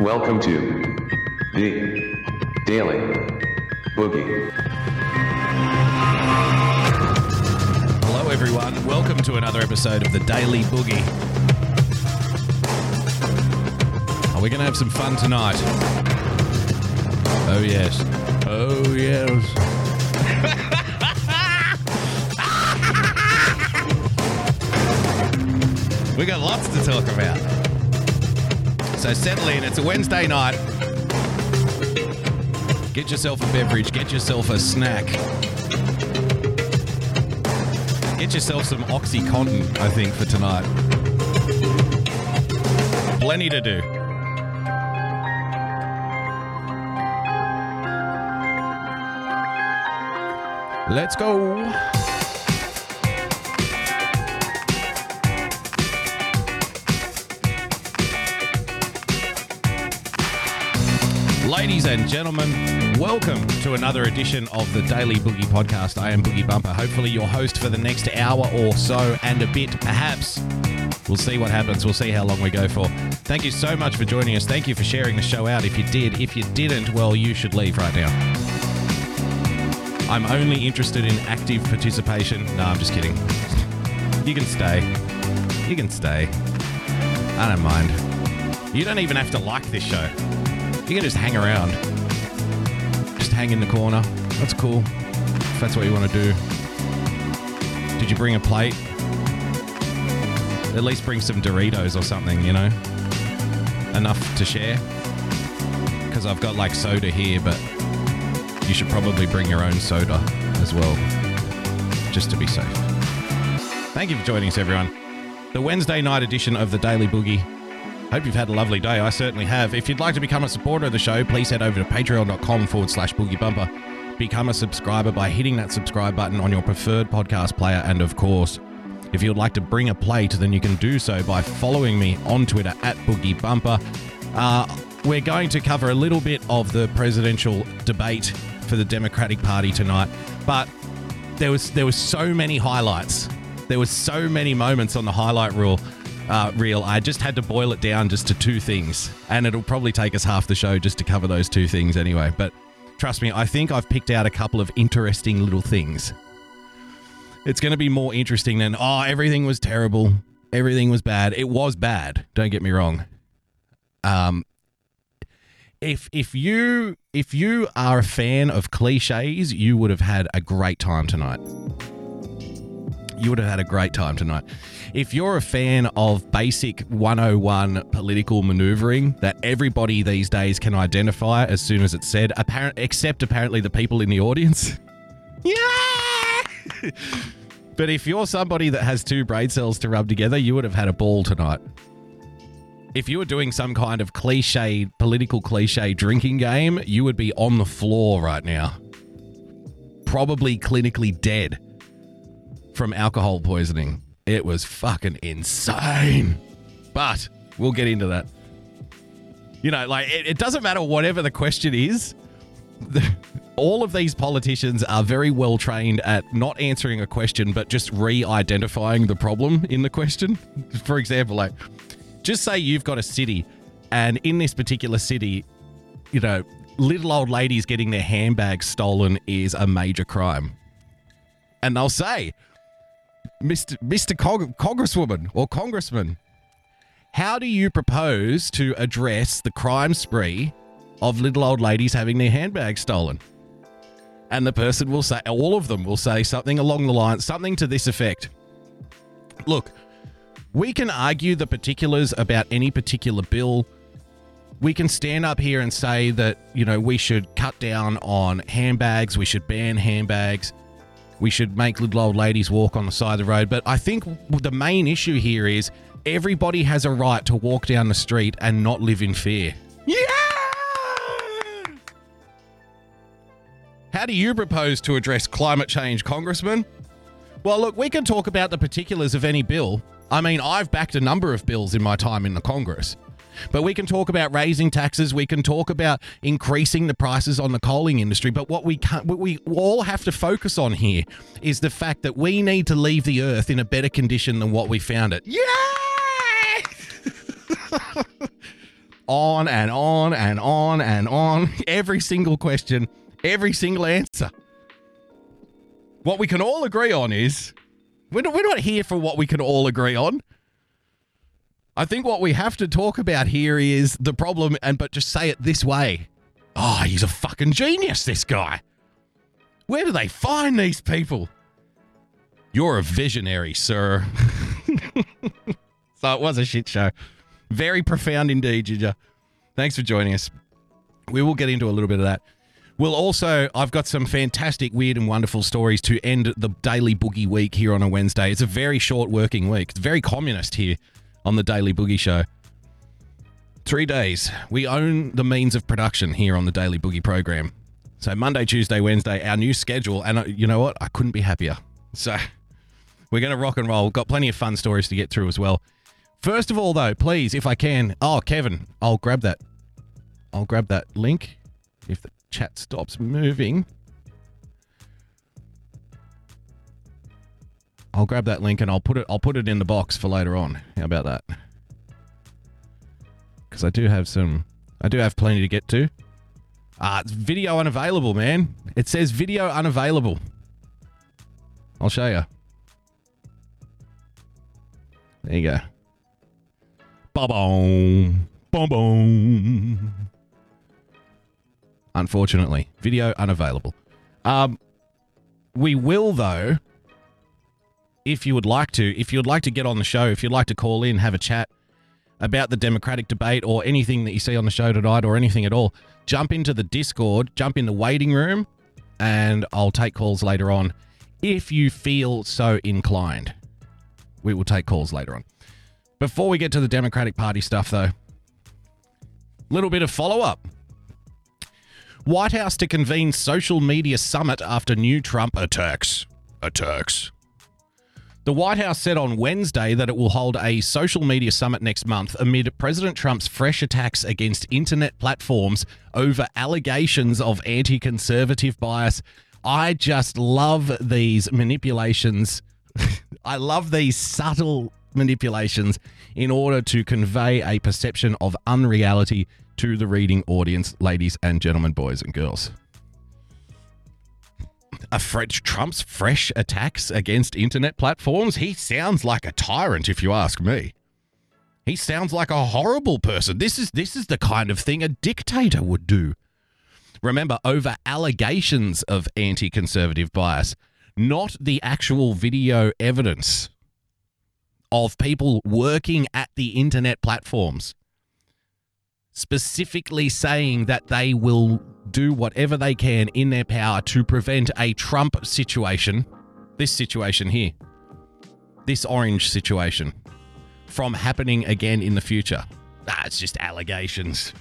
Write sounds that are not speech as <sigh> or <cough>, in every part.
Welcome to the Daily Boogie. Hello, everyone. Welcome to another episode of the Daily Boogie. Are we going to have some fun tonight? Oh, yes. Oh, yes. <laughs> we got lots to talk about. So settle in. It's a Wednesday night. Get yourself a beverage, get yourself a snack. Get yourself some Oxycontin, I think, for tonight. Plenty to do. Let's go. Ladies and gentlemen, welcome to another edition of the Daily Boogie Podcast. I am Boogie Bumper, hopefully your host for the next hour or so and a bit, perhaps. We'll see what happens. We'll see how long we go for. Thank you so much for joining us. Thank you for sharing the show out. If you did, if you didn't, well, you should leave right now. I'm only interested in active participation. No, I'm just kidding. You can stay. You can stay. I don't mind. You don't even have to like this show. You can just hang around. Just hang in the corner. That's cool. If that's what you want to do. Did you bring a plate? At least bring some Doritos or something, you know? Enough to share. Because I've got like soda here, but you should probably bring your own soda as well. Just to be safe. Thank you for joining us, everyone. The Wednesday night edition of the Daily Boogie. Hope you've had a lovely day. I certainly have. If you'd like to become a supporter of the show, please head over to patreon.com forward slash boogie bumper. Become a subscriber by hitting that subscribe button on your preferred podcast player. And of course, if you'd like to bring a plate, then you can do so by following me on Twitter at boogie bumper. Uh, we're going to cover a little bit of the presidential debate for the Democratic Party tonight, but there was there was so many highlights. There was so many moments on the highlight reel uh, reel. I just had to boil it down just to two things, and it'll probably take us half the show just to cover those two things anyway. But trust me, I think I've picked out a couple of interesting little things. It's going to be more interesting than oh, everything was terrible, everything was bad. It was bad. Don't get me wrong. Um, if if you if you are a fan of cliches, you would have had a great time tonight. You would have had a great time tonight. If you're a fan of basic 101 political maneuvering that everybody these days can identify as soon as it's said, apparent except apparently the people in the audience. <laughs> Yeah. <laughs> but if you're somebody that has two brain cells to rub together, you would have had a ball tonight if you were doing some kind of cliche, political cliche drinking game, you would be on the floor right now. Probably clinically dead from alcohol poisoning. It was fucking insane. But we'll get into that. You know, like, it, it doesn't matter whatever the question is. The, all of these politicians are very well trained at not answering a question, but just re identifying the problem in the question. For example, like, just say you've got a city, and in this particular city, you know, little old ladies getting their handbags stolen is a major crime. And they'll say, Mr. Mr. Cong- Congresswoman or Congressman, how do you propose to address the crime spree of little old ladies having their handbags stolen? And the person will say, all of them will say something along the line, something to this effect. Look, we can argue the particulars about any particular bill. We can stand up here and say that, you know, we should cut down on handbags, we should ban handbags, we should make little old ladies walk on the side of the road. But I think the main issue here is everybody has a right to walk down the street and not live in fear. Yeah! How do you propose to address climate change, Congressman? Well, look, we can talk about the particulars of any bill. I mean, I've backed a number of bills in my time in the Congress. But we can talk about raising taxes. We can talk about increasing the prices on the coaling industry. But what we can't, what we all have to focus on here is the fact that we need to leave the earth in a better condition than what we found it. Yeah! <laughs> on and on and on and on. Every single question, every single answer. What we can all agree on is we're not, we're not here for what we can all agree on. I think what we have to talk about here is the problem, and but just say it this way. Oh, he's a fucking genius, this guy. Where do they find these people? You're a visionary, sir. <laughs> so it was a shit show. Very profound indeed, Ginger. Thanks for joining us. We will get into a little bit of that. We'll also, I've got some fantastic, weird, and wonderful stories to end the daily boogie week here on a Wednesday. It's a very short working week. It's very communist here on the Daily Boogie Show. Three days. We own the means of production here on the Daily Boogie program. So Monday, Tuesday, Wednesday, our new schedule. And uh, you know what? I couldn't be happier. So <laughs> we're going to rock and roll. We've got plenty of fun stories to get through as well. First of all, though, please, if I can. Oh, Kevin, I'll grab that. I'll grab that link if the chat stops moving. I'll grab that link and I'll put it I'll put it in the box for later on. How about that? Cuz I do have some I do have plenty to get to. Ah, it's video unavailable, man. It says video unavailable. I'll show you. There you go. Ba-boom. Boom, Unfortunately, video unavailable. Um, we will though, if you would like to, if you'd like to get on the show, if you'd like to call in, have a chat about the Democratic debate or anything that you see on the show tonight or anything at all, jump into the Discord, jump in the waiting room, and I'll take calls later on if you feel so inclined. We will take calls later on. Before we get to the Democratic Party stuff, though, little bit of follow up. White House to convene social media summit after new Trump attacks. Attacks. The White House said on Wednesday that it will hold a social media summit next month amid President Trump's fresh attacks against internet platforms over allegations of anti conservative bias. I just love these manipulations. <laughs> I love these subtle manipulations in order to convey a perception of unreality to the reading audience, ladies and gentlemen, boys and girls. A French Trump's fresh attacks against internet platforms. He sounds like a tyrant, if you ask me. He sounds like a horrible person. This is this is the kind of thing a dictator would do. Remember, over allegations of anti-conservative bias, not the actual video evidence of people working at the internet platforms, specifically saying that they will do whatever they can in their power to prevent a Trump situation, this situation here, this orange situation, from happening again in the future. Ah, it's just allegations.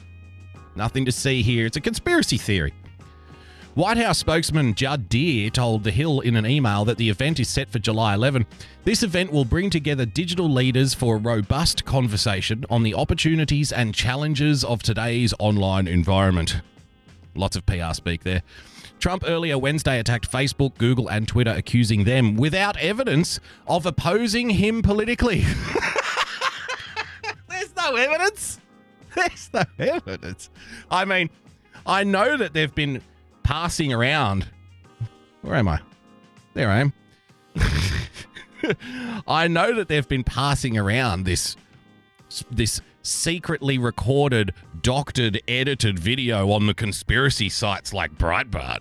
Nothing to see here. It's a conspiracy theory. White House spokesman Judd Deere told The Hill in an email that the event is set for July 11. This event will bring together digital leaders for a robust conversation on the opportunities and challenges of today's online environment. Lots of PR speak there. Trump earlier Wednesday attacked Facebook, Google, and Twitter, accusing them, without evidence, of opposing him politically. <laughs> There's no evidence. There's no evidence. I mean, I know that they've been passing around. Where am I? There I am. <laughs> I know that they've been passing around this this secretly recorded, doctored, edited video on the conspiracy sites like Breitbart.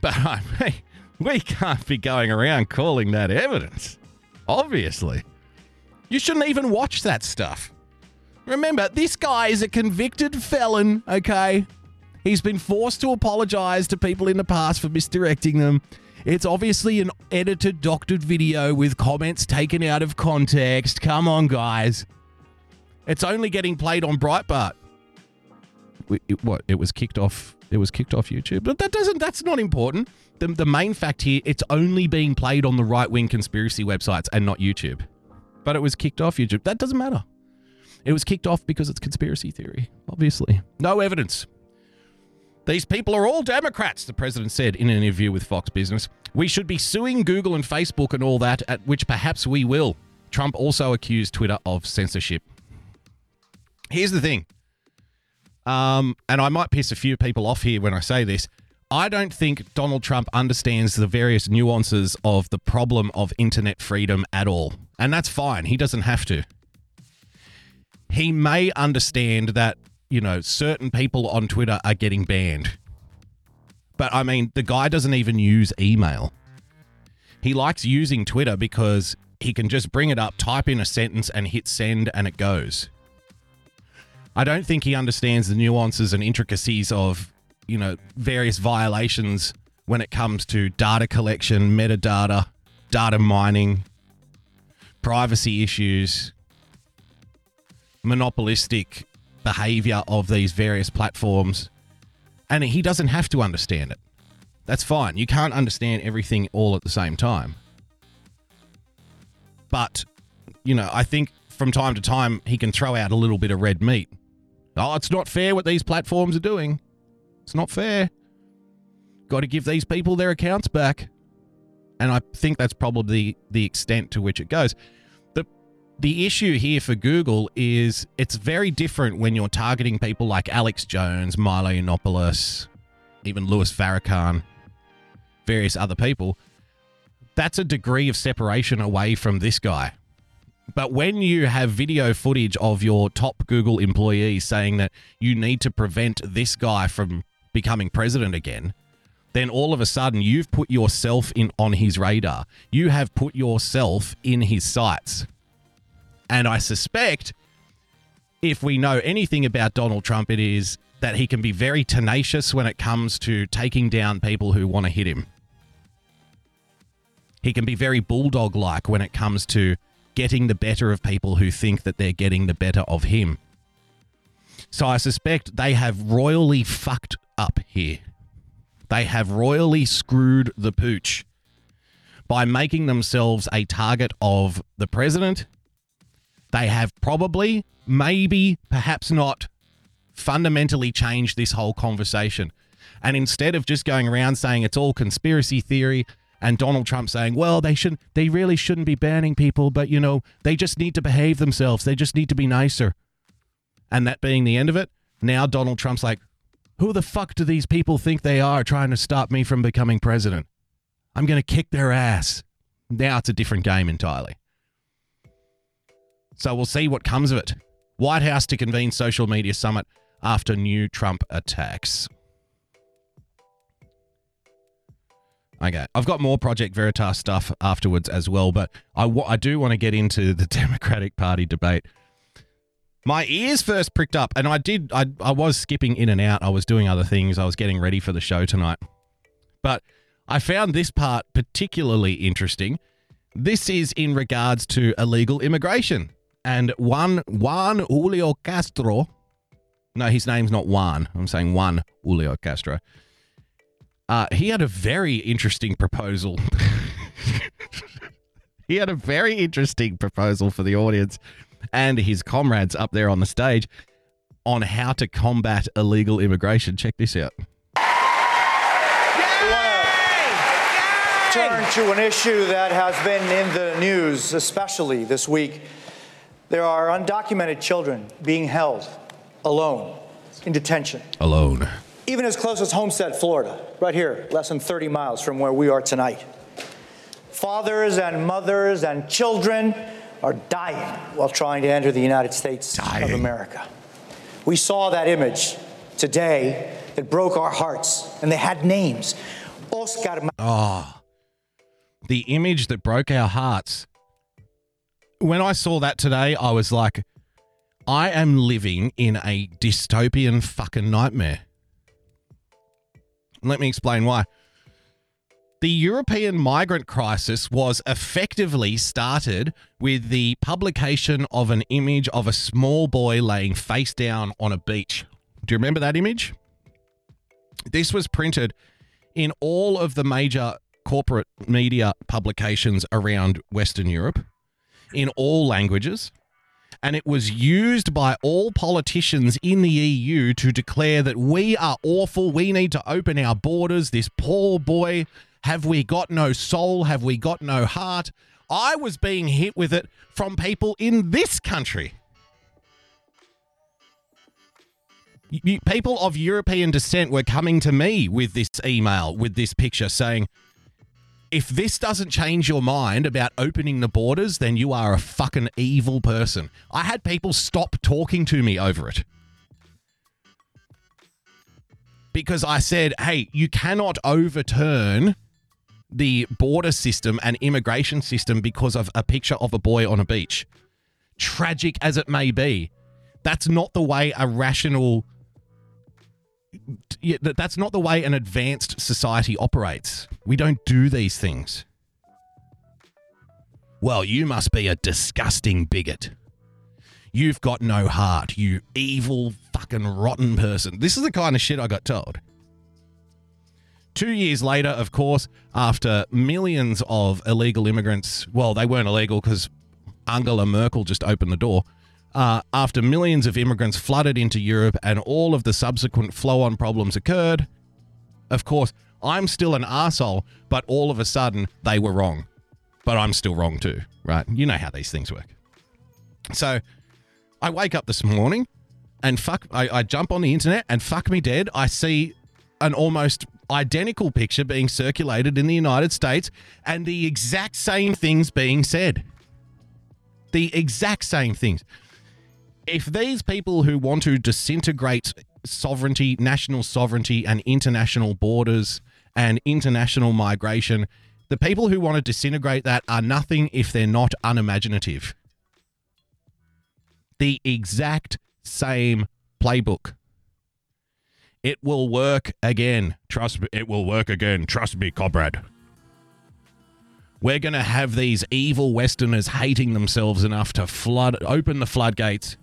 But I mean, we can't be going around calling that evidence. Obviously. You shouldn't even watch that stuff. Remember, this guy is a convicted felon, okay? He's been forced to apologize to people in the past for misdirecting them. It's obviously an edited, doctored video with comments taken out of context. Come on, guys. It's only getting played on Breitbart. It, what? It was kicked off. It was kicked off YouTube, but that doesn't. That's not important. The, the main fact here, it's only being played on the right wing conspiracy websites and not YouTube. But it was kicked off YouTube. That doesn't matter. It was kicked off because it's conspiracy theory. Obviously, no evidence. These people are all Democrats, the president said in an interview with Fox Business. We should be suing Google and Facebook and all that, at which perhaps we will. Trump also accused Twitter of censorship. Here's the thing um, and I might piss a few people off here when I say this. I don't think Donald Trump understands the various nuances of the problem of internet freedom at all. And that's fine. He doesn't have to. He may understand that, you know, certain people on Twitter are getting banned. But I mean, the guy doesn't even use email. He likes using Twitter because he can just bring it up, type in a sentence, and hit send, and it goes. I don't think he understands the nuances and intricacies of, you know, various violations when it comes to data collection, metadata, data mining, privacy issues, monopolistic behavior of these various platforms. And he doesn't have to understand it. That's fine. You can't understand everything all at the same time. But, you know, I think from time to time he can throw out a little bit of red meat. Oh, it's not fair what these platforms are doing. It's not fair. Got to give these people their accounts back. And I think that's probably the extent to which it goes. The issue here for Google is it's very different when you're targeting people like Alex Jones, Milo Yiannopoulos, even Louis Farrakhan, various other people. That's a degree of separation away from this guy. But when you have video footage of your top Google employee saying that you need to prevent this guy from becoming president again, then all of a sudden you've put yourself in on his radar. You have put yourself in his sights. And I suspect if we know anything about Donald Trump, it is that he can be very tenacious when it comes to taking down people who want to hit him. He can be very bulldog like when it comes to getting the better of people who think that they're getting the better of him. So I suspect they have royally fucked up here. They have royally screwed the pooch by making themselves a target of the president. They have probably, maybe, perhaps not, fundamentally changed this whole conversation. And instead of just going around saying it's all conspiracy theory, and Donald Trump saying, "Well, they shouldn't, they really shouldn't be banning people, but you know, they just need to behave themselves. They just need to be nicer." And that being the end of it, now Donald Trump's like, "Who the fuck do these people think they are trying to stop me from becoming president? I'm going to kick their ass." Now it's a different game entirely. So we'll see what comes of it. White House to convene social media summit after new Trump attacks. Okay, I've got more Project Veritas stuff afterwards as well, but I, w- I do want to get into the <laughs> Democratic Party debate. My ears first pricked up, and I did. I, I was skipping in and out. I was doing other things. I was getting ready for the show tonight. But I found this part particularly interesting. This is in regards to illegal immigration. And Juan, Juan Julio Castro, no, his name's not Juan. I'm saying Juan Julio Castro uh, he had a very interesting proposal. <laughs> he had a very interesting proposal for the audience and his comrades up there on the stage on how to combat illegal immigration. Check this out. Turn to an issue that has been in the news, especially this week. There are undocumented children being held alone in detention. Alone even as close as Homestead, Florida, right here, less than 30 miles from where we are tonight. Fathers and mothers and children are dying while trying to enter the United States dying. of America. We saw that image today that broke our hearts, and they had names. Oscar. Oh, the image that broke our hearts. When I saw that today, I was like, I am living in a dystopian fucking nightmare. Let me explain why. The European migrant crisis was effectively started with the publication of an image of a small boy laying face down on a beach. Do you remember that image? This was printed in all of the major corporate media publications around Western Europe in all languages and it was used by all politicians in the EU to declare that we are awful. We need to open our borders. This poor boy, have we got no soul? Have we got no heart? I was being hit with it from people in this country. People of European descent were coming to me with this email, with this picture, saying, if this doesn't change your mind about opening the borders, then you are a fucking evil person. I had people stop talking to me over it. Because I said, hey, you cannot overturn the border system and immigration system because of a picture of a boy on a beach. Tragic as it may be, that's not the way a rational that- that's not the way an advanced society operates. We don't do these things. Well, you must be a disgusting bigot. You've got no heart, you evil, fucking rotten person. This is the kind of shit I got told. Two years later, of course, after millions of illegal immigrants, well, they weren't illegal because Angela Merkel just opened the door. Uh, after millions of immigrants flooded into Europe and all of the subsequent flow on problems occurred, of course, I'm still an arsehole, but all of a sudden they were wrong. But I'm still wrong too, right? You know how these things work. So I wake up this morning and fuck, I, I jump on the internet and fuck me dead. I see an almost identical picture being circulated in the United States and the exact same things being said. The exact same things. If these people who want to disintegrate sovereignty, national sovereignty, and international borders and international migration, the people who want to disintegrate that are nothing if they're not unimaginative. The exact same playbook. It will work again. Trust me, it will work again. Trust me, comrade. We're going to have these evil Westerners hating themselves enough to flood, open the floodgates,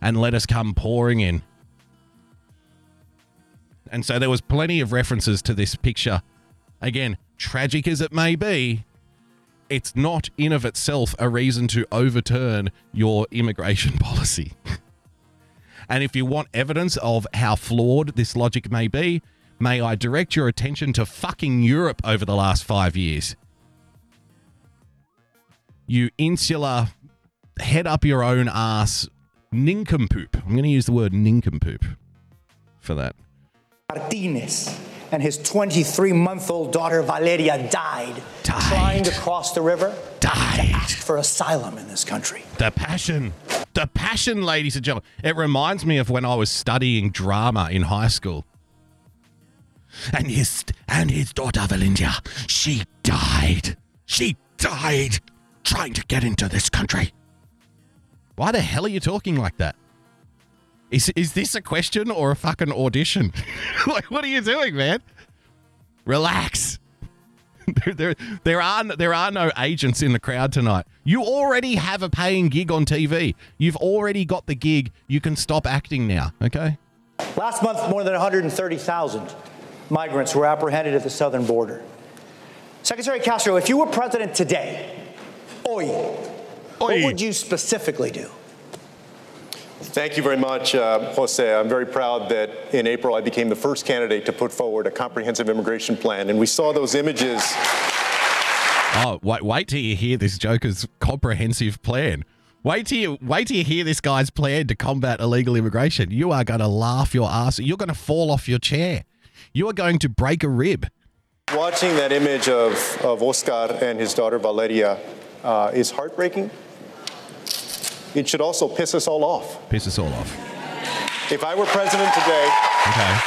and let us come pouring in. And so there was plenty of references to this picture. Again, tragic as it may be, it's not in of itself a reason to overturn your immigration <laughs> policy. and if you want evidence of how flawed this logic may be, may I direct your attention to fucking Europe over the last five years. You insular, head up your own ass nincompoop. I'm going to use the word nincompoop for that. Martinez and his 23 month old daughter Valeria died, Died. trying to cross the river Died. for asylum in this country. The passion. The passion, ladies and gentlemen. It reminds me of when I was studying drama in high school. And his and his daughter Valencia, she died. She died trying to get into this country. Why the hell are you talking like that? Is is this a question or a fucking audition? <laughs> like what are you doing, man? Relax. <laughs> There, there, there are there are no agents in the crowd tonight. You already have a paying gig on TV. You've already got the gig. You can stop acting now. Okay. Last month, more than 130,000 migrants were apprehended at the southern border. Secretary Castro, if you were president today, oi, what would you specifically do? Thank you very much, uh, Jose. I'm very proud that in April I became the first candidate to put forward a comprehensive immigration plan. And we saw those images. Oh, wait, wait till you hear this Joker's comprehensive plan. Wait till you wait till you hear this guy's plan to combat illegal immigration. You are going to laugh your ass. You're going to fall off your chair. You are going to break a rib. Watching that image of, of Oscar and his daughter Valeria uh, is heartbreaking. It should also piss us all off. Piss us all off. If I were president today, Okay.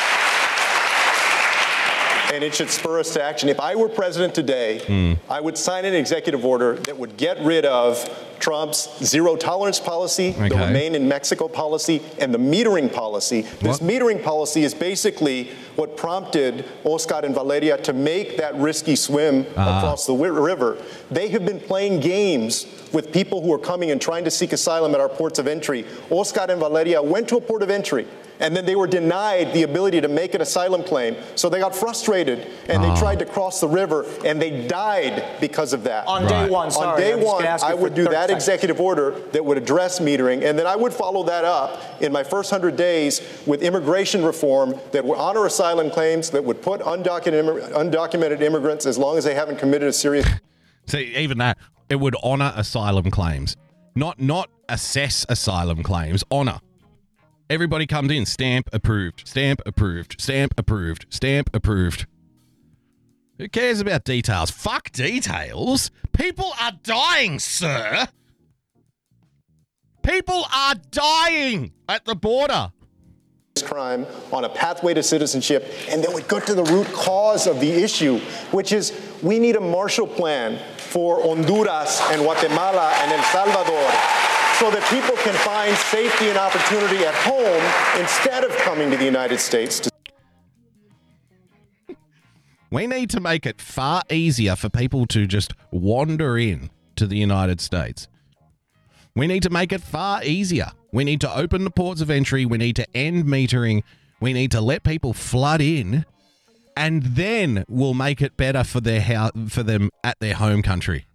and it should spur us to action. If I were president today, hmm. I would sign an executive order that would get rid of Trump's zero tolerance policy, the remain in Mexico policy, and the metering policy. This metering policy is basically what prompted Oscar and Valeria to make that risky swim uh-huh. across the river. They have been playing games with people who are coming and trying to seek asylum at our ports of entry. Oscar and Valeria went to a port of entry and then they were denied the ability to make an asylum claim. So they got frustrated and they oh. tried to cross the river and they died because of that. On Right. day one, sorry. On day I'm one, gonna ask you I would do 30 that executive order that would address metering, and then I would follow that up in my first 100 days with immigration reform that would honor asylum claims, that would put undocumented, undocumented immigrants, as long as they haven't committed a serious See, even that it would honor asylum claims, not not assess asylum claims. Honor. Everybody comes in, stamp approved, stamp approved, stamp approved, stamp approved. Who cares about details? Fuck details. People are dying, sir. People are dying at the border. crime on a pathway to citizenship, and then we go to the root cause of the issue, which is we need a Marshall Plan for Honduras and Guatemala and El Salvador so that people can find safety and opportunity at home instead of coming to the United States to We need to make it far easier for people to just wander in to the United States. We need to make it far easier. We need to open the ports of entry. We need to end metering. We need to let people flood in, and then we'll make it better for their house, for them at their home country.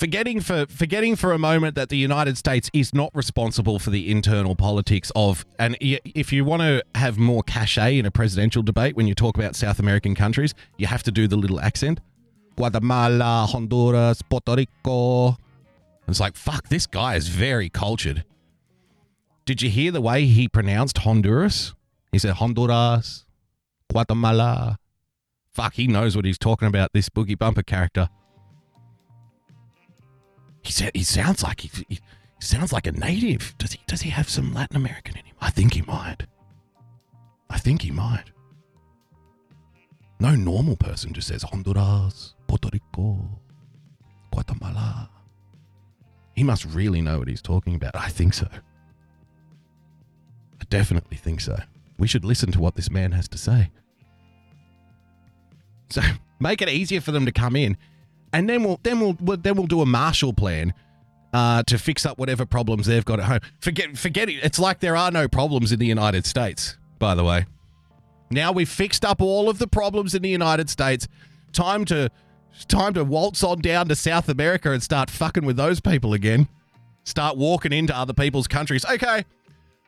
Forgetting for forgetting for a moment that the United States is not responsible for the internal politics of, and if you want to have more cachet in a presidential debate when you talk about South American countries, you have to do the little accent. Guatemala, Honduras, Puerto Rico. It's like, fuck, this guy is very cultured. Did you hear the way he pronounced Honduras? He said Honduras, Guatemala. Fuck, he knows what he's talking about, this Boogie Bumper character. He said he sounds like he, he sounds like a native. Does he does he have some Latin American in him? I think he might. I think he might. No normal person just says Honduras, Puerto Rico, Guatemala. He must really know what he's talking about. I think so. I definitely think so. We should listen to what this man has to say. So <laughs> make it easier for them to come in, and then we'll then we'll, we'll then we'll do a Marshall Plan uh, to fix up whatever problems they've got at home. Forget forget it. It's like there are no problems in the United States. By the way, now we've fixed up all of the problems in the United States. Time to time to waltz on down to South America and start fucking with those people again. Start walking into other people's countries. Okay.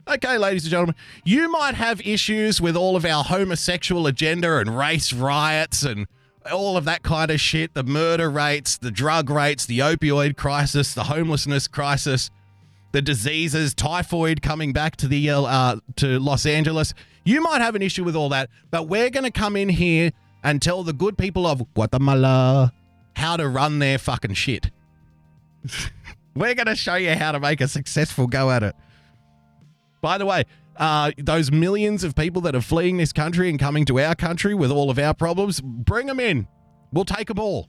Okay, ladies and gentlemen, you might have issues with all of our homosexual agenda and race riots and all of that kind of shit the murder rates, the drug rates, the opioid crisis, the homelessness crisis, the diseases, typhoid coming back to the uh, to Los Angeles. You might have an issue with all that, but we're going to come in here and tell the good people of Guatemala how to run their fucking shit. <laughs> we're going to show you how to make a successful go at it. By the way, uh, those millions of people that are fleeing this country and coming to our country with all of our problems, bring them in. We'll take them all.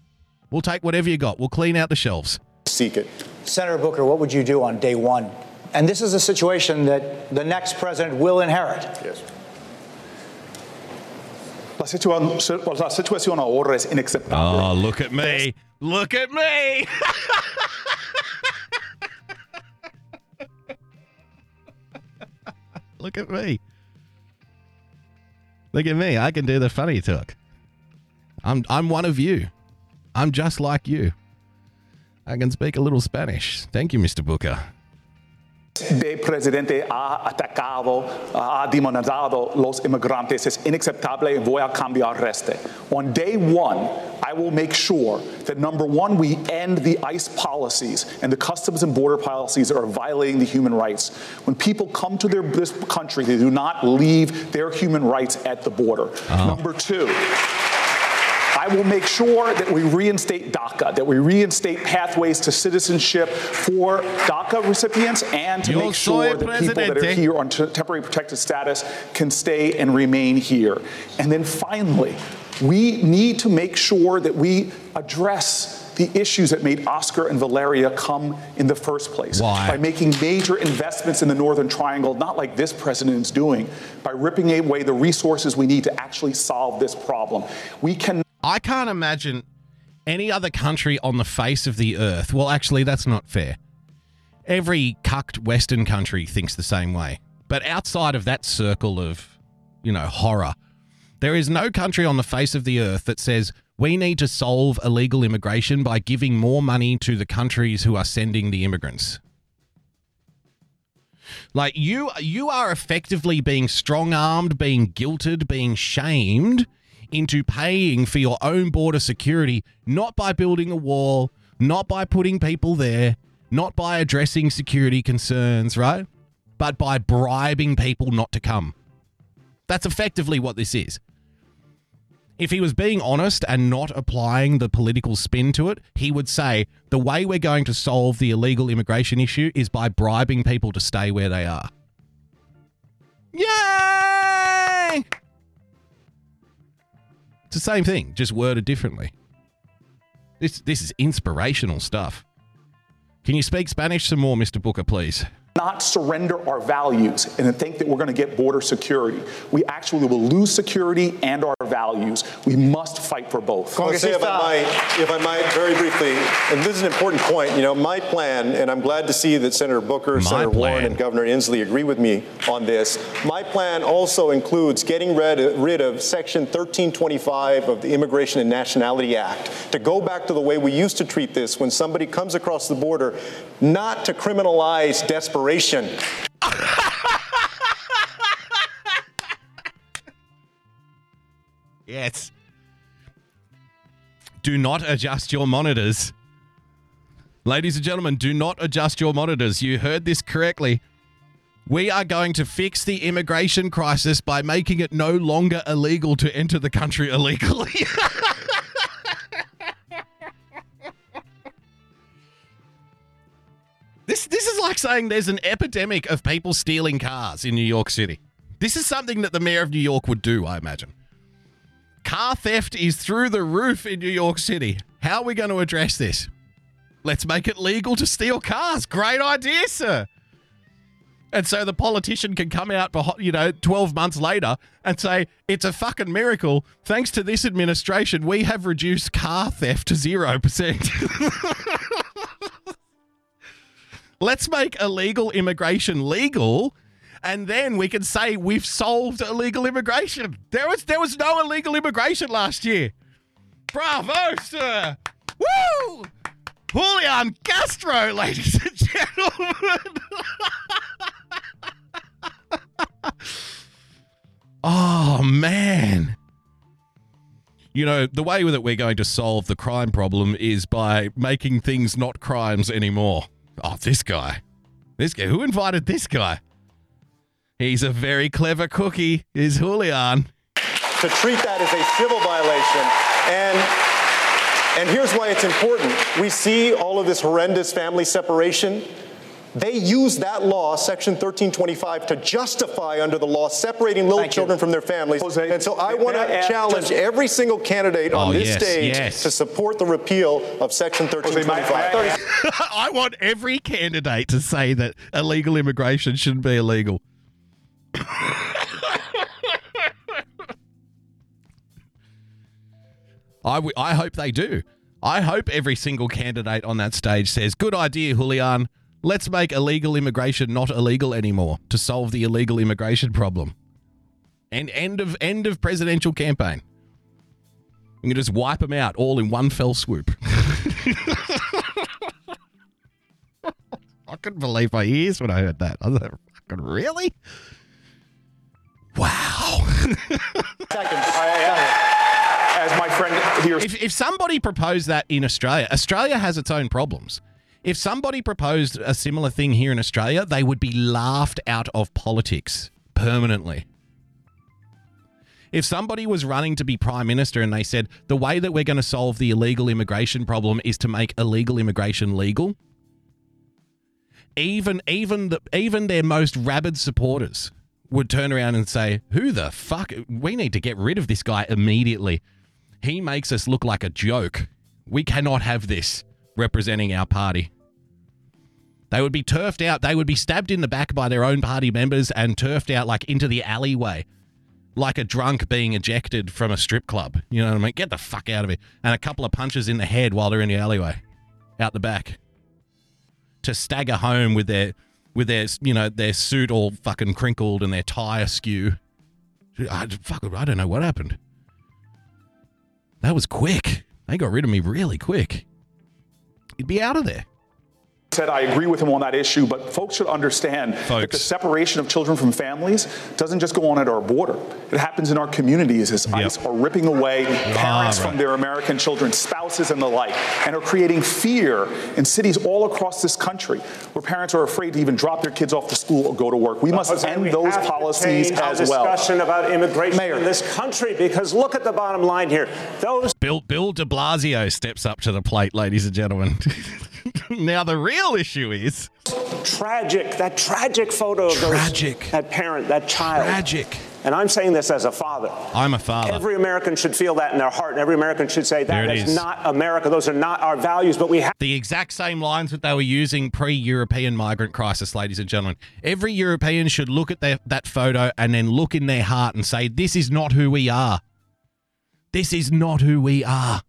We'll take whatever you got. We'll clean out the shelves. seek it. Senator Booker, what would you do on day one? And this is a situation that the next president will inherit. Yes. La situación, la situación ahora es inaceptable. Oh, look at me. Look at me. <laughs> look at me. Look at me. I can do the funny talk. I'm I'm one of you. I'm just like you. I can speak a little Spanish. Thank you, Mr. Booker. De presidente ha atacado, ha demonizado los inmigrantes es inaceptable voy a cambiar este. On day one, I will make sure that number one, we end the ICE policies and the customs and border policies that are violating the human rights. When people come to their, this country, they do not leave their human rights at the border. Uh-huh. Number two, I will make sure that we reinstate DACA, that we reinstate pathways to citizenship for DACA recipients, and to Yo make sure that people that are here on t- temporary protected status can stay and remain here. And then finally, we need to make sure that we address the issues that made Oscar and Valeria come in the first place Why? by making major investments in the Northern Triangle, not like this president is doing, by ripping away the resources we need to actually solve this problem. We can I can't imagine any other country on the face of the earth. Well, actually, that's not fair. Every cucked Western country thinks the same way. But outside of that circle of, you know, horror, there is no country on the face of the earth that says we need to solve illegal immigration by giving more money to the countries who are sending the immigrants. Like you you are effectively being strong-armed, being guilted, being shamed into paying for your own border security not by building a wall, not by putting people there, not by addressing security concerns, right? but by bribing people not to come. That's effectively what this is. If he was being honest and not applying the political spin to it, he would say the way we're going to solve the illegal immigration issue is by bribing people to stay where they are. Yay! It's the same thing, just worded differently. This this is inspirational stuff. Can you speak Spanish some more, Mr. Booker, please? Not surrender our values and think that we're going to get border security. We actually will lose security and our values. We must fight for both. Jose, if I might, if I might, very briefly, and this is an important point. You know, my plan, and I'm glad to see that Senator Booker, My Senator plan. Warren, and Governor Inslee agree with me on this. My plan also includes getting rid, rid of Section 1325 of the Immigration and Nationality Act to go back to the way we used to treat this when somebody comes across the border, not to criminalize desperation. Yes. Do not adjust your monitors. Ladies and gentlemen, do not adjust your monitors. You heard this correctly. We are going to fix the immigration crisis by making it no longer illegal to enter the country illegally. <laughs> this this is like saying there's an epidemic of people stealing cars in New York City. This is something that the mayor of New York would do, I imagine. Car theft is through the roof in New York City. How are we going to address this? Let's make it legal to steal cars. Great idea, sir. And so the politician can come out, you know, 12 months later and say, it's a fucking miracle. Thanks to this administration, we have reduced car theft to 0%. <laughs> Let's make illegal immigration legal and then we can say we've solved illegal immigration. There was there was no illegal immigration last year. Bravo, sir! Woo! Julian Castro, <laughs> ladies and gentlemen. <laughs> oh man. You know, the way that we're going to solve the crime problem is by making things not crimes anymore. Oh, this guy. This guy. Who invited this guy? He's a very clever cookie, is Julian. to treat that as a civil violation. And and here's why it's important. We see all of this horrendous family separation. They use that law, Section 1325, to justify under the law separating little Thank you. children from their families. Jose, and so I want to challenge just- every single candidate on Oh, this yes, stage yes. to support the repeal of Section Jose, may I- 1325. may I- <laughs> I want every candidate to say that illegal immigration shouldn't be illegal. <laughs> I, w- I hope they do. I hope every single candidate on that stage says, Good idea, Julian. Let's make illegal immigration not illegal anymore to solve the illegal immigration problem. And end of end of presidential campaign. We can just wipe them out all in one fell swoop. <laughs> I couldn't believe my ears when I heard that. I was like, fucking really? Wow. <laughs> As my friend here if, if somebody proposed that in Australia, Australia has its own problems. If somebody proposed a similar thing here in Australia, they would be laughed out of politics permanently. If somebody was running to be prime minister and they said the way that we're going to solve the illegal immigration problem is to make illegal immigration legal, even even the, even their most rabid supporters would turn around and say, "Who the fuck? We need to get rid of this guy immediately. He makes us look like a joke. We cannot have this representing our party." They would be turfed out. They would be stabbed in the back by their own party members and turfed out like into the alleyway, like a drunk being ejected from a strip club. You know what I mean? Get the fuck out of here. And a couple of punches in the head while they're in the alleyway, out the back to stagger home with their with their you know their suit all fucking crinkled and their tie askew. I, fuck, I don't know what happened. That was quick. They got rid of me really quick. You'd be out of there. Said I agree with him on that issue, but folks should understand that the separation of children from families doesn't just go on at our border. It happens in our communities as ICE are ripping away ah, parents right. from their American children, spouses and the like, and are creating fear in cities all across this country where parents are afraid to even drop their kids off to school or go to work. We must Jose, end we those have policies change our as well. discussion about immigration Mayor. in this country because look at the bottom line here. Those Bill Bill De Blasio steps up to the plate, ladies and gentlemen. <laughs> <laughs> now the real issue is tragic, that tragic photo of Tragic. those, that parent, that child. tragic. And I'm saying this as a father. I'm a father. Every American should feel that in their heart, and every American should say that is is. not America. Those are not our values, but we have the exact same lines that they were using pre-European migrant crisis, ladies and gentlemen. Every European should look at their, that photo and then look in their heart and say, "This is not who we are. This is not who we are."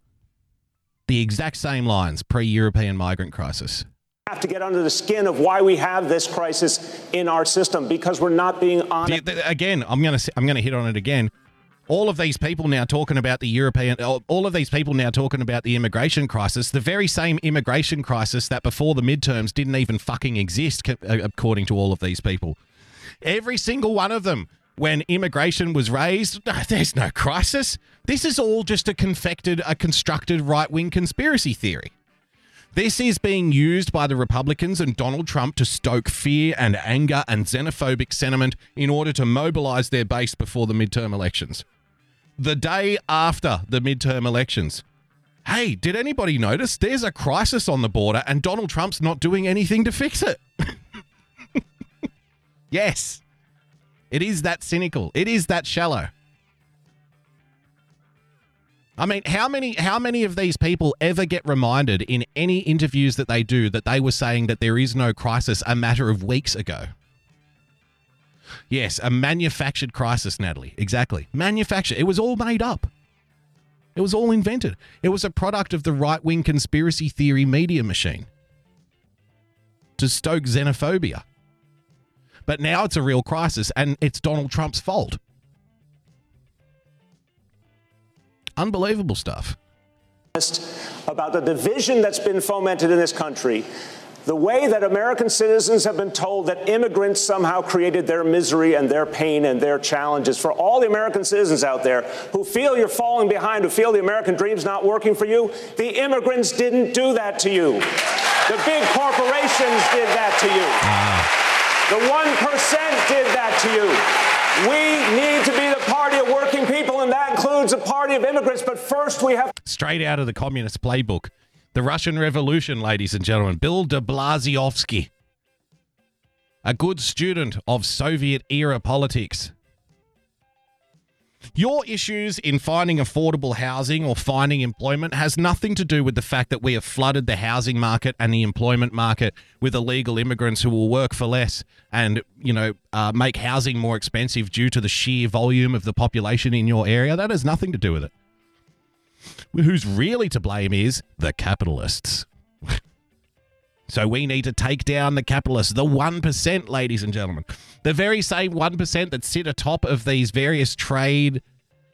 The exact same lines pre-European migrant crisis. have to get under the skin of why we have this crisis in our system because we're not being honest. Again, I'm gonna s- I'm gonna hit on it again. All of these people now talking about the European, all of these people now talking about the immigration crisis, the very same immigration crisis that before the midterms didn't even fucking exist, uh, according to all of these people. Every single one of them, when immigration was raised, <laughs> there's no crisis. This is all just a confected, a constructed right wing conspiracy theory. This is being used by the Republicans and Donald Trump to stoke fear and anger and xenophobic sentiment in order to mobilize their base before the midterm elections. The day after the midterm elections. Hey, did anybody notice there's a crisis on the border and Donald Trump's not doing anything to fix it? <laughs> yes. It is that cynical. It is that shallow. I mean, how many how many of these people ever get reminded in any interviews that they do that they were saying that there is no crisis a matter of weeks ago? Yes, a manufactured crisis, Natalie. Exactly. Manufactured. It was all made up. It was all invented. It was a product of the right-wing conspiracy theory media machine to stoke xenophobia. But now it's a real crisis and it's Donald Trump's fault. Unbelievable stuff. about the division that's been fomented in this country. The way that American citizens have been told that immigrants somehow created their misery and their pain and their challenges. For all the American citizens out there who feel you're falling behind, who feel the American dream's not working for you, the immigrants didn't do that to you. The big corporations did that to you. The 1% did that to you. We need to be the party of working people, and that includes a party of immigrants. But first, we have Straight out of the communist playbook. The Russian Revolution, ladies and gentlemen. Bill de Blasiovsky. A good student of Soviet era politics. Your issues in finding affordable housing or finding employment has nothing to do with the fact that we have flooded the housing market and the employment market with illegal immigrants who will work for less and, you know, uh, make housing more expensive due to the sheer volume of the population in your area. That has nothing to do with it. Who's really to blame is the capitalists. <laughs> So we need to take down the capitalists, the 1%, ladies and gentlemen. The very same 1% that sit atop of these various trade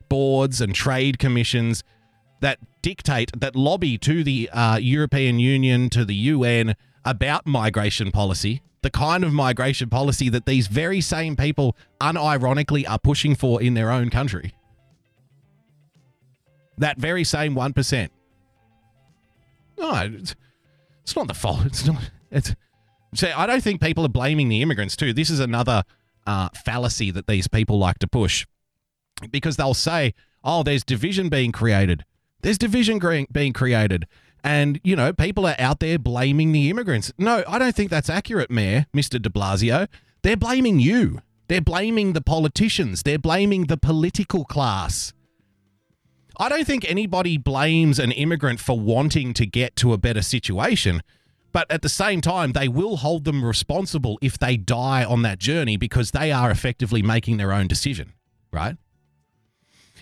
boards and trade commissions that dictate, that lobby to the uh, European Union, to the UN about migration policy, the kind of migration policy that these very same people unironically are pushing for in their own country. That very same 1%. No, it's, not the fault. It's not. It's. So I don't think people are blaming the immigrants too. This is another uh, fallacy that these people like to push, because they'll say, "Oh, there's division being created. There's division being created." And, you know, people are out there blaming the immigrants. No, I don't think that's accurate, Mayor, Mr. de Blasio. They're blaming you. They're blaming the politicians. They're blaming the political class. I don't think anybody blames an immigrant for wanting to get to a better situation. But at the same time, they will hold them responsible if they die on that journey because they are effectively making their own decision, right?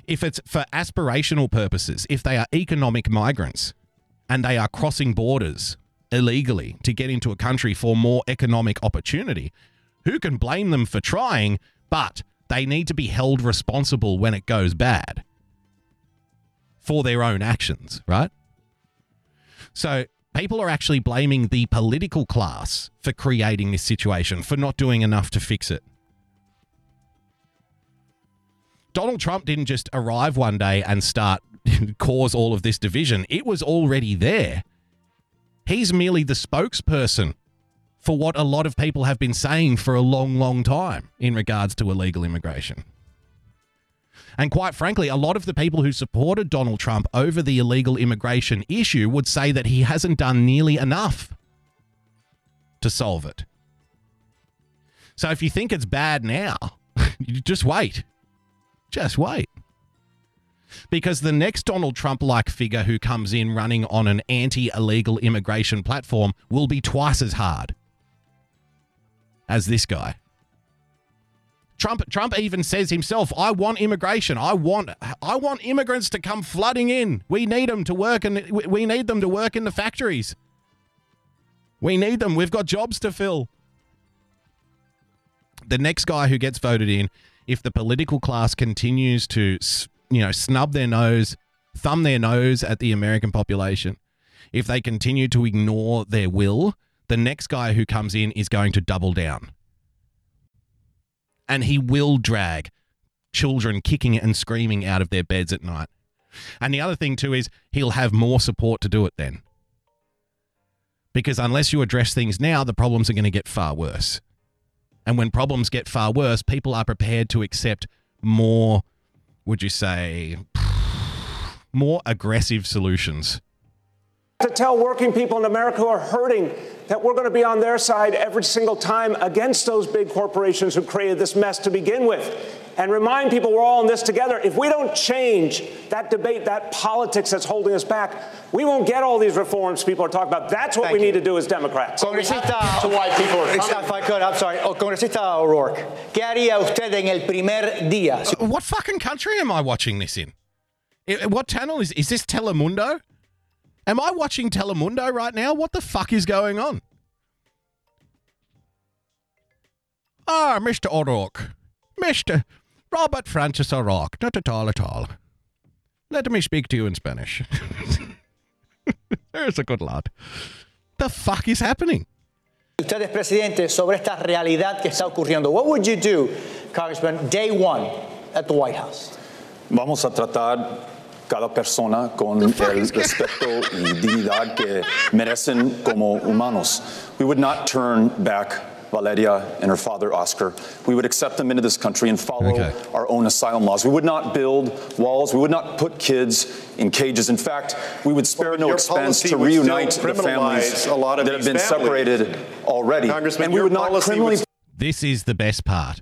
If it's for aspirational purposes, if they are economic migrants and they are crossing borders illegally to get into a country for more economic opportunity, who can blame them for trying? But they need to be held responsible when it goes bad for their own actions, right? So People are actually blaming the political class for creating this situation, for not doing enough to fix it. Donald Trump didn't just arrive one day and start <laughs> cause all of this division. It was already there. He's merely the spokesperson for what a lot of people have been saying for a long, long time in regards to illegal immigration. And quite frankly, a lot of the people who supported Donald Trump over the illegal immigration issue would say that he hasn't done nearly enough to solve it. So if you think it's bad now, <laughs> you just wait. Just wait. Because the next Donald Trump like figure who comes in running on an anti illegal immigration platform will be twice as hard as this guy. Trump Trump even says himself, "I want immigration. I want I want immigrants to come flooding in. We need them to work and we need them to work in the factories. We need them. We've got jobs to fill." The next guy who gets voted in, if the political class continues to, you know, snub their nose, thumb their nose at the American population, if they continue to ignore their will, the next guy who comes in is going to double down and he will drag children kicking and screaming out of their beds at night. And the other thing, too, is he'll have more support to do it then. Because unless you address things now, the problems are going to get far worse. And when problems get far worse, people are prepared to accept more, would you say, <sighs> more aggressive solutions to tell working people in America who are hurting that we're going to be on their side every single time against those big corporations who created this mess to begin with. And remind people we're all in this together. If we don't change that debate, that politics that's holding us back, we won't get all these reforms people are talking about. That's what Thank we you. need to do as Democrats. Congresista, to why people are coming. If I could, I'm sorry. Oh, Congresista O'Rourke, ¿qué haría usted en el primer día? What fucking country am I watching this in? What channel is is this Telemundo? Am I watching Telemundo right now? What the fuck is going on? Ah, Mr. O'Rourke. Mr. Robert Francis O'Rourke. Not at all at all. Let me speak to you in Spanish. <laughs> There's a good lad. The fuck is happening? Usted es presidente sobre esta realidad que está ocurriendo. What would you do, Congressman, day one at the White House? Vamos a tratar cada persona con el respeto y dignidad que merecen como humanos. We would not turn back Valeria and her father Oscar. We would accept them into this country and follow Okay. our own asylum laws. We would not build walls. We would not put kids in cages. In fact, we would spare But no expense to reunite the families a lot of that have been families. separated already. Congressman, and we would not criminally would This is the best part.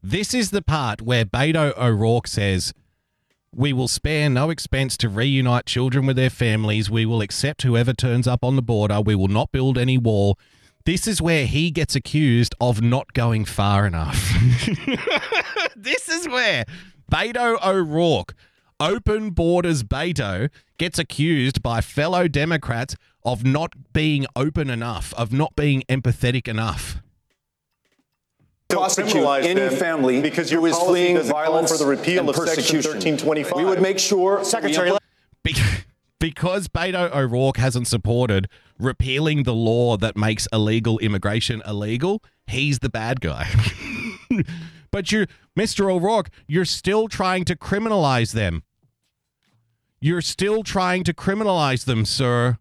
This is the part where Beto O'Rourke says, We will spare no expense to reunite children with their families. We will accept whoever turns up on the border. We will not build any wall. This is where he gets accused of not going far enough. <laughs> this is where Beto O'Rourke, open borders Beto, gets accused by fellow Democrats of not being open enough, of not being empathetic enough. Prosecute any family because who your is policy fleeing doesn't violence for the repeal and of Section persecution. 1325. We would make sure Secretary, we Be- because Beto O'Rourke hasn't supported repealing the law that makes illegal immigration illegal, he's the bad guy. <laughs> but you, Mr. O'Rourke, you're still trying to criminalize them. You're still trying to criminalize them, sir.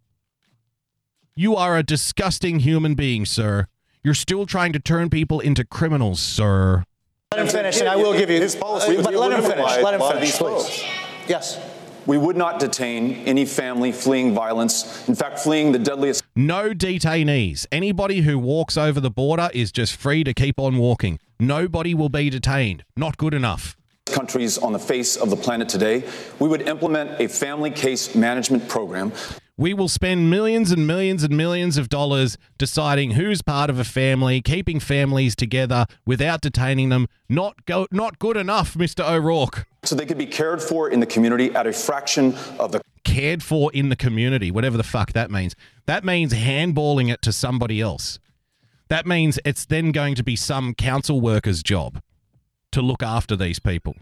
You are a disgusting human being, sir. You're still trying to turn people into criminals, sir. Let him finish, and I will give you. His policy uh, but would let him finish. Let him finish, please. Yes. we would not detain any family fleeing violence. In fact, fleeing the deadliest No detainees. Anybody who walks over the border is just free to keep on walking. Nobody will be detained. Not good enough. countries on the face of the planet today. We would implement a family case management program We will spend millions and millions and millions of dollars deciding who's part of a family, keeping families together without detaining them. Not go, not good enough, Mr. O'Rourke. so they could be cared for in the community at a fraction of the Cared for in the community, whatever the fuck that means. That means handballing it to somebody else. That means it's then going to be some council worker's job to look after these people.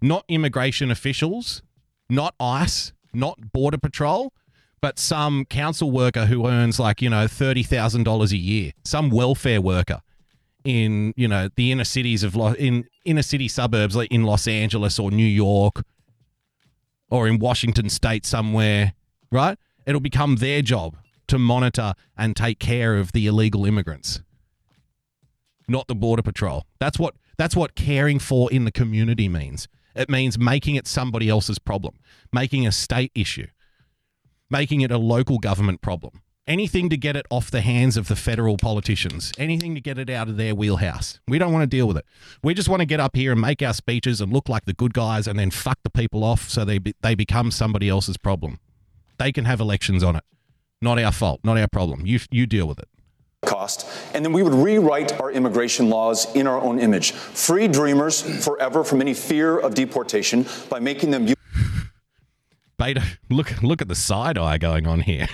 Not immigration officials, not ICE, not Border Patrol, but some council worker who earns like, you know, $30,000 a year, some welfare worker in, you know, the inner cities of, Lo- in inner city suburbs like in Los Angeles or New York or in Washington state somewhere, right? It'll become their job to monitor and take care of the illegal immigrants, not the border patrol. That's what that's what caring for in the community means. It means making it somebody else's problem, making a state issue, making it a local government problem. Anything to get it off the hands of the federal politicians, anything to get it out of their wheelhouse. We don't want to deal with it. We just want to get up here and make our speeches and look like the good guys and then fuck the people off so they, be, they become somebody else's problem. They can have elections on it. Not our fault, not our problem. You, you deal with it. cost, and then we would rewrite our immigration laws in our own image, free dreamers forever from any fear of deportation by making them Beto, look look at the side eye going on here.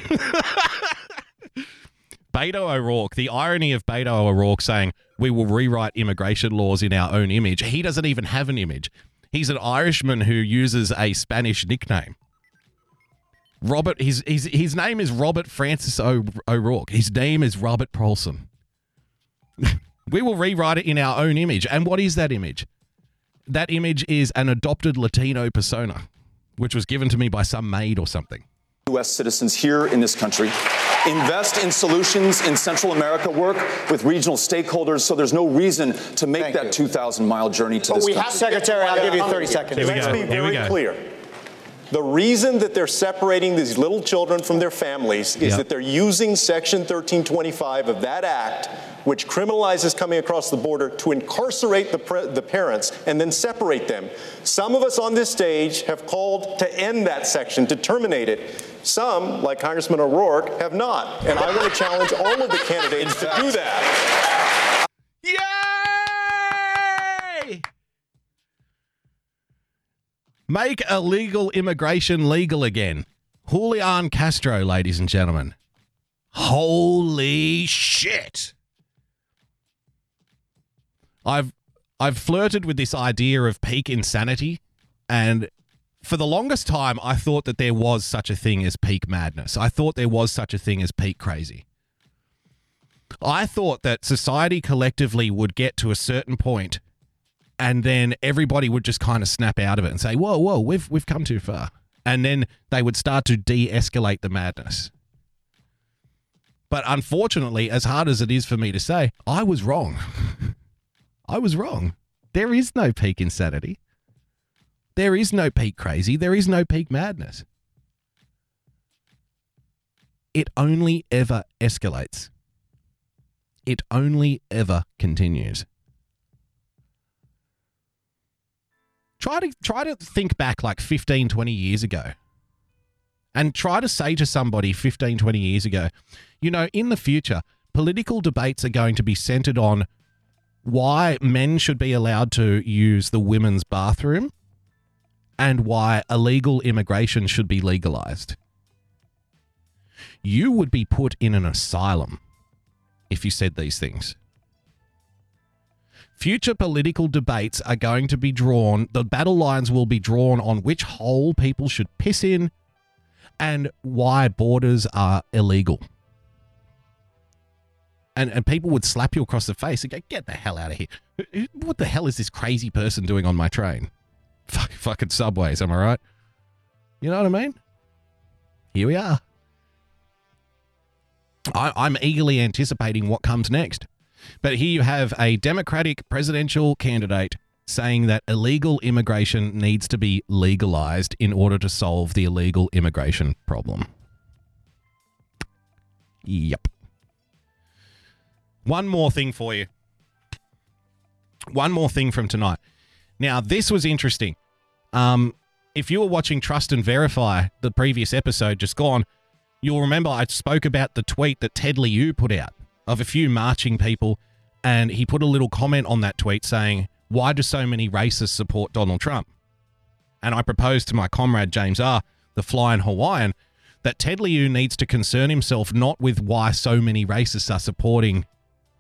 Beto O'Rourke, the irony of Beto O'Rourke saying we will rewrite immigration laws in our own image. He doesn't even have an image. He's an Irishman who uses a Spanish nickname. Robert, his his his name is Robert Francis o- O'Rourke. His name is Robert Paulson. <laughs> we will rewrite it in our own image. And what is that image? That image is an adopted Latino persona, which was given to me by some maid or something. U.S. citizens here in this country. Invest in solutions in Central America, work with regional stakeholders so there's no reason to make Thank that 2,000 mile journey to But this we country. have Secretary, I'll give you 30 seconds. Here we Let's go. be Here we very clear. The reason that they're separating these little children from their families is Yeah. that they're using Section 1325 of that act, which criminalizes coming across the border, to incarcerate the, pre- the parents and then separate them. Some of us on this stage have called to end that section, to terminate it. Some, like Congressman O'Rourke, have not. And I want to challenge all of the candidates to do that. <laughs> Yay! Make illegal immigration legal again. Julian Castro, ladies and gentlemen. Holy shit. I've I've flirted with this idea of peak insanity and for the longest time I thought that there was such a thing as peak madness. I thought there was such a thing as peak crazy. I thought that society collectively would get to a certain point and then everybody would just kind of snap out of it and say, "Whoa, whoa, we've we've come too far." And then they would start to de-escalate the madness. But unfortunately, as hard as it is for me to say, I was wrong. <laughs> I was wrong. There is no peak insanity. There is no peak crazy. There is no peak madness. It only ever escalates. It only ever continues. Try to try to think back like 15, 20 years ago. And try to say to somebody 15, 20 years ago, you know, in the future, political debates are going to be centered on why men should be allowed to use the women's bathroom and why illegal immigration should be legalized. You would be put in an asylum if you said these things. Future political debates are going to be drawn, the battle lines will be drawn on which hole people should piss in and why borders are illegal. And, and people would slap you across the face and go, get the hell out of here. What the hell is this crazy person doing on my train? Fuck, fucking subways, am I right? You know what I mean? Here we are. I, I'm eagerly anticipating what comes next. But here you have a Democratic presidential candidate saying that illegal immigration needs to be legalized in order to solve the illegal immigration problem. Yep. One more thing for you. One more thing from tonight. Now, this was interesting. Um, if you were watching Trust and Verify, the previous episode just gone, you'll remember I spoke about the tweet that Ted Lieu put out of a few marching people, and he put a little comment on that tweet saying, Why do so many racists support Donald Trump? And I proposed to my comrade James R., the flying Hawaiian, that Ted Lieu needs to concern himself not with why so many racists are supporting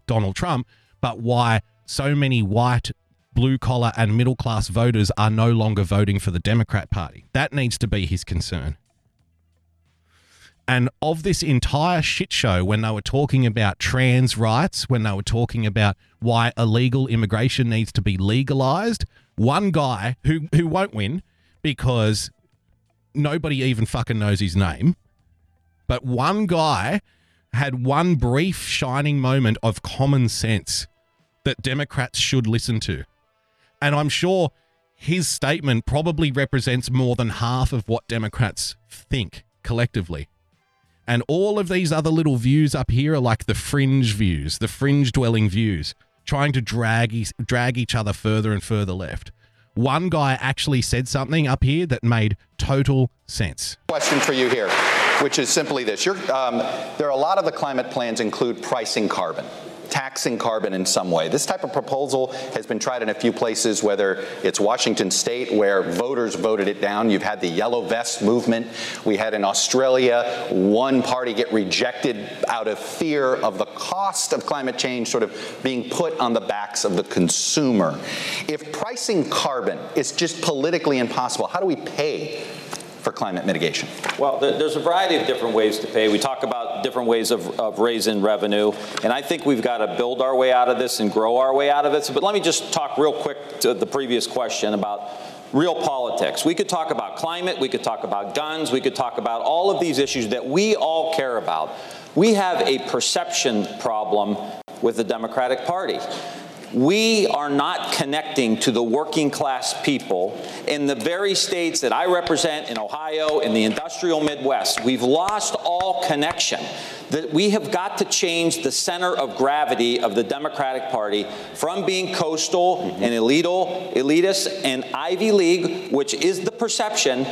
Donald Trump, but why so many white, blue collar, and middle class voters are no longer voting for the Democrat Party. That needs to be his concern. And of this entire shit show, when they were talking about trans rights, when they were talking about why illegal immigration needs to be legalized, one guy who, who won't win because nobody even fucking knows his name, but one guy had one brief shining moment of common sense that Democrats should listen to. And I'm sure his statement probably represents more than half of what Democrats think collectively. And all of these other little views up here are like the fringe views, the fringe dwelling views, trying to drag, drag each other further and further left. One guy actually said something up here that made total sense. Question for you here, which is simply this. Um, there are a lot of the climate plans include pricing carbon taxing carbon in some way. This type of proposal has been tried in a few places, whether it's Washington state, where voters voted it down. You've had the yellow vest movement. We had in Australia one party get rejected out of fear of the cost of climate change sort of being put on the backs of the consumer. If pricing carbon is just politically impossible, how do we pay for climate mitigation? Well, there's a variety of different ways to pay. We talk about different ways of, of raising revenue, and I think we've got to build our way out of this and grow our way out of it. But let me just talk real quick to the previous question about real politics. We could talk about climate, we could talk about guns, we could talk about all of these issues that we all care about. We have a perception problem with the Democratic Party we are not connecting to the working class people in the very states that I represent in Ohio, in the industrial Midwest. We've lost all connection. That we have got to change the center of gravity of the Democratic Party from being coastal and mm-hmm. elitist and Ivy League, which is the perception,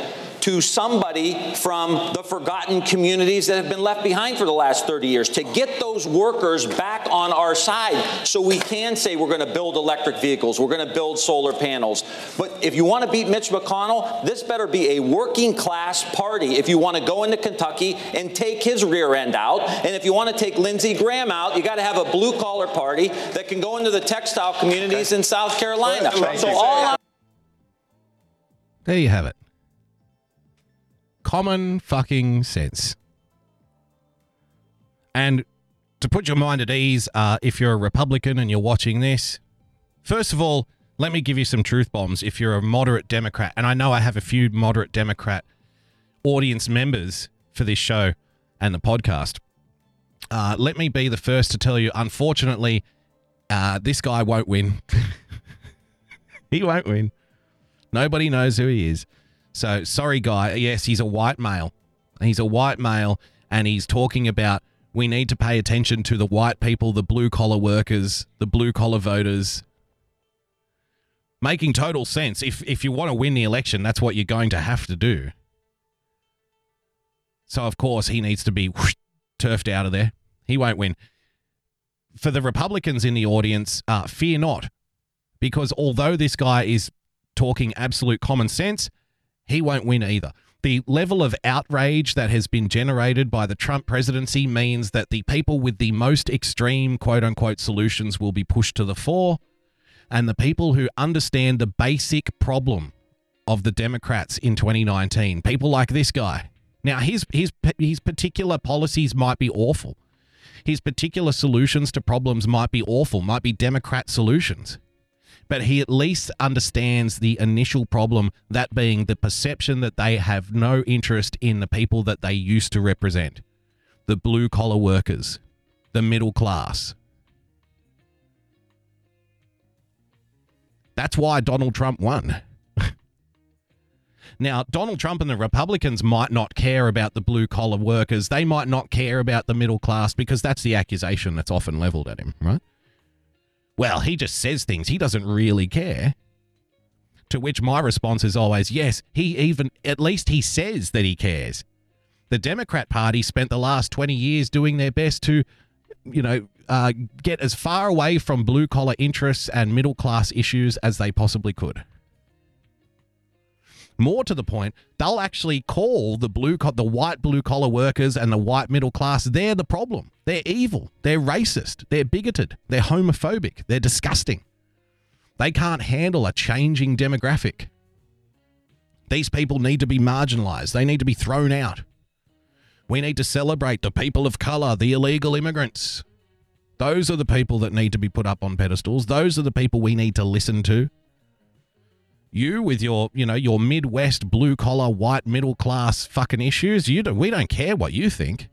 to somebody from the forgotten communities that have been left behind for the last 30 years to get those workers back on our side so we can say we're going to build electric vehicles, we're going to build solar panels. But if you want to beat Mitch McConnell, this better be a working class party if you want to go into Kentucky and take his rear end out. And if you want to take Lindsey Graham out, you got to have a blue collar party that can go into the textile communities okay. in South Carolina. So all there you have it common fucking sense. And to put your mind at ease, uh, if you're a Republican and you're watching this, first of all, let me give you some truth bombs. If you're a moderate Democrat, and I know I have a few moderate Democrat audience members for this show and the podcast, uh, let me be the first to tell you, unfortunately, uh, this guy won't win. <laughs> he won't win. Nobody knows who he is. So sorry, guy. Yes, he's a white male. He's a white male, and he's talking about we need to pay attention to the white people, the blue collar workers, the blue collar voters. Making total sense. If if you want to win the election, that's what you're going to have to do. So of course he needs to be whoosh, turfed out of there. He won't win. For the Republicans in the audience, uh, fear not, because although this guy is talking absolute common sense, he won't win either. The level of outrage that has been generated by the Trump presidency means that the people with the most extreme quote unquote solutions will be pushed to the fore, and the people who understand the basic problem of the Democrats in 2019, people like this guy. Now, his, his, his particular policies might be awful. His particular solutions to problems might be awful, might be Democrat solutions but he at least understands the initial problem, that being the perception that they have no interest in the people that they used to represent the blue collar workers, the middle class. That's why Donald Trump won. Now, Donald Trump and the Republicans might not care about the blue collar workers. They might not care about the middle class because that's the accusation that's often leveled at him, right? well, he just says things. He doesn't really care. To which my response is always, yes, he even, at least he says that he cares. The Democrat Party spent the last 20 years doing their best to, you know, uh, get as far away from blue collar interests and middle class issues as they possibly could. More to the point, they'll actually call the blue co- the white blue collar workers and the white middle class they're the problem. They're evil. They're racist. They're bigoted. They're homophobic. They're disgusting. They can't handle a changing demographic. These people need to be marginalized. They need to be thrown out. We need to celebrate the people of color, the illegal immigrants. Those are the people that need to be put up on pedestals. Those are the people we need to listen to. You with your, you know, your Midwest blue collar white middle class fucking issues, you don't we don't care what you think.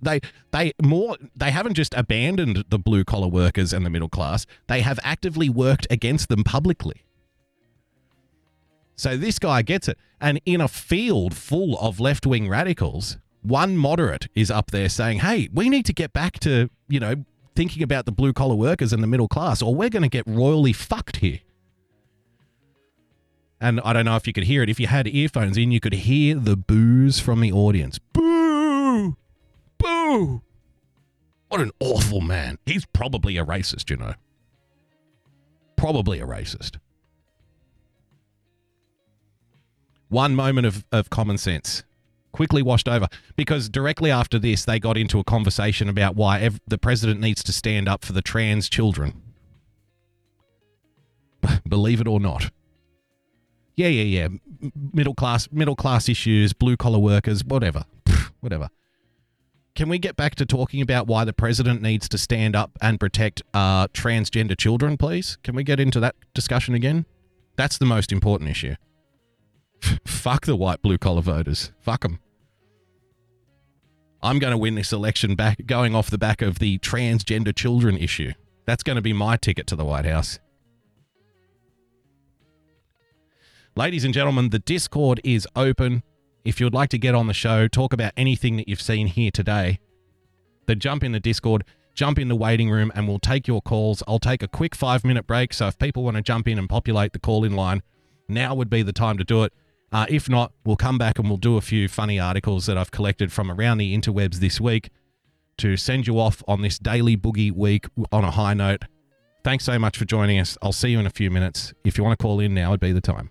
They they more they haven't just abandoned the blue collar workers and the middle class. They have actively worked against them publicly. So this guy gets it. And in a field full of left-wing radicals, one moderate is up there saying, "Hey, we need to get back to, you know, thinking about the blue collar workers and the middle class or we're going to get royally fucked here." And I don't know if you could hear it. If you had earphones in, you could hear the boos from the audience. Boo! Boo! What an awful man. He's probably a racist, you know. Probably a racist. One moment of, of common sense quickly washed over because directly after this, they got into a conversation about why ev- the president needs to stand up for the trans children. <laughs> Believe it or not. Yeah, yeah, yeah. Middle class, middle class issues, blue collar workers, whatever, whatever. Can we get back to talking about why the president needs to stand up and protect uh, transgender children, please? Can we get into that discussion again? That's the most important issue. <laughs> Fuck the white blue collar voters. Fuck them. I'm going to win this election back going off the back of the transgender children issue. That's going to be my ticket to the White House. Ladies and gentlemen, the Discord is open. If you'd like to get on the show, talk about anything that you've seen here today, then jump in the Discord, jump in the waiting room, and we'll take your calls. I'll take a quick five minute break. So if people want to jump in and populate the call in line, now would be the time to do it. Uh, if not, we'll come back and we'll do a few funny articles that I've collected from around the interwebs this week to send you off on this daily boogie week on a high note. Thanks so much for joining us. I'll see you in a few minutes. If you want to call in now, would be the time.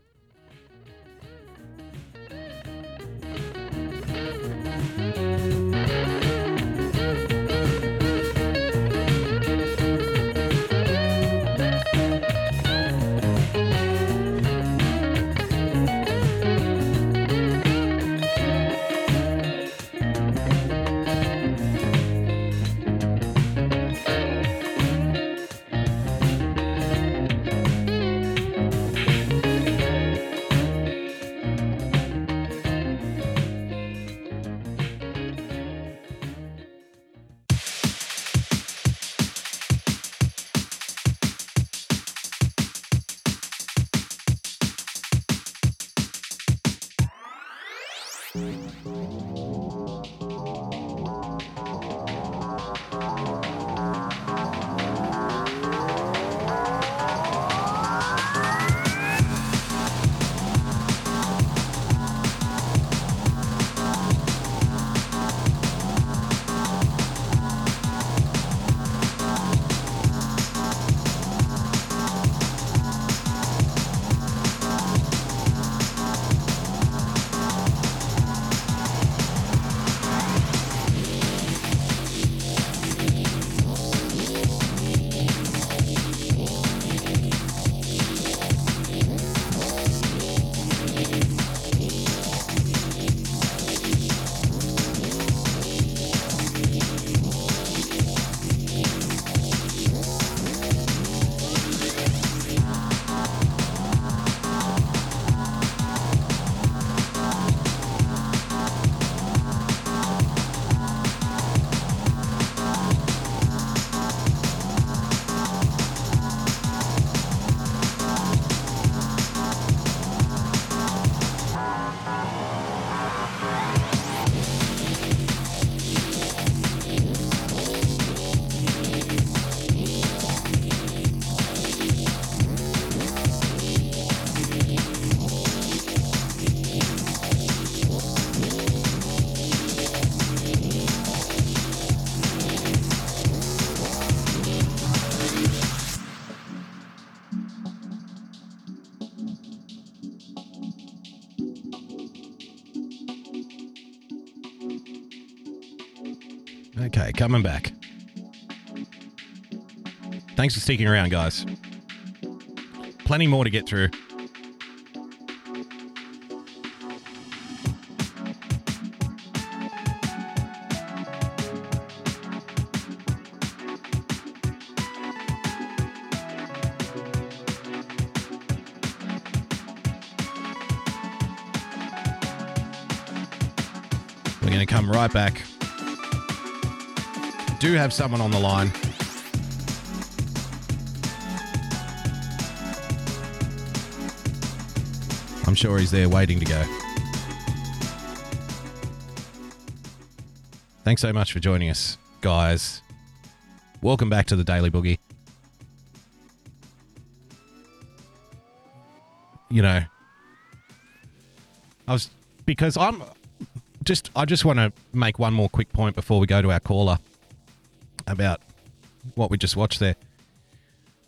coming back. Thanks for sticking around, guys. Plenty more to get through. We're going to come right back have someone on the line. I'm sure he's there waiting to go. Thanks so much for joining us, guys. Welcome back to the Daily Boogie. You know, I was because I'm just I just want to make one more quick point before we go to our caller about what we just watched there.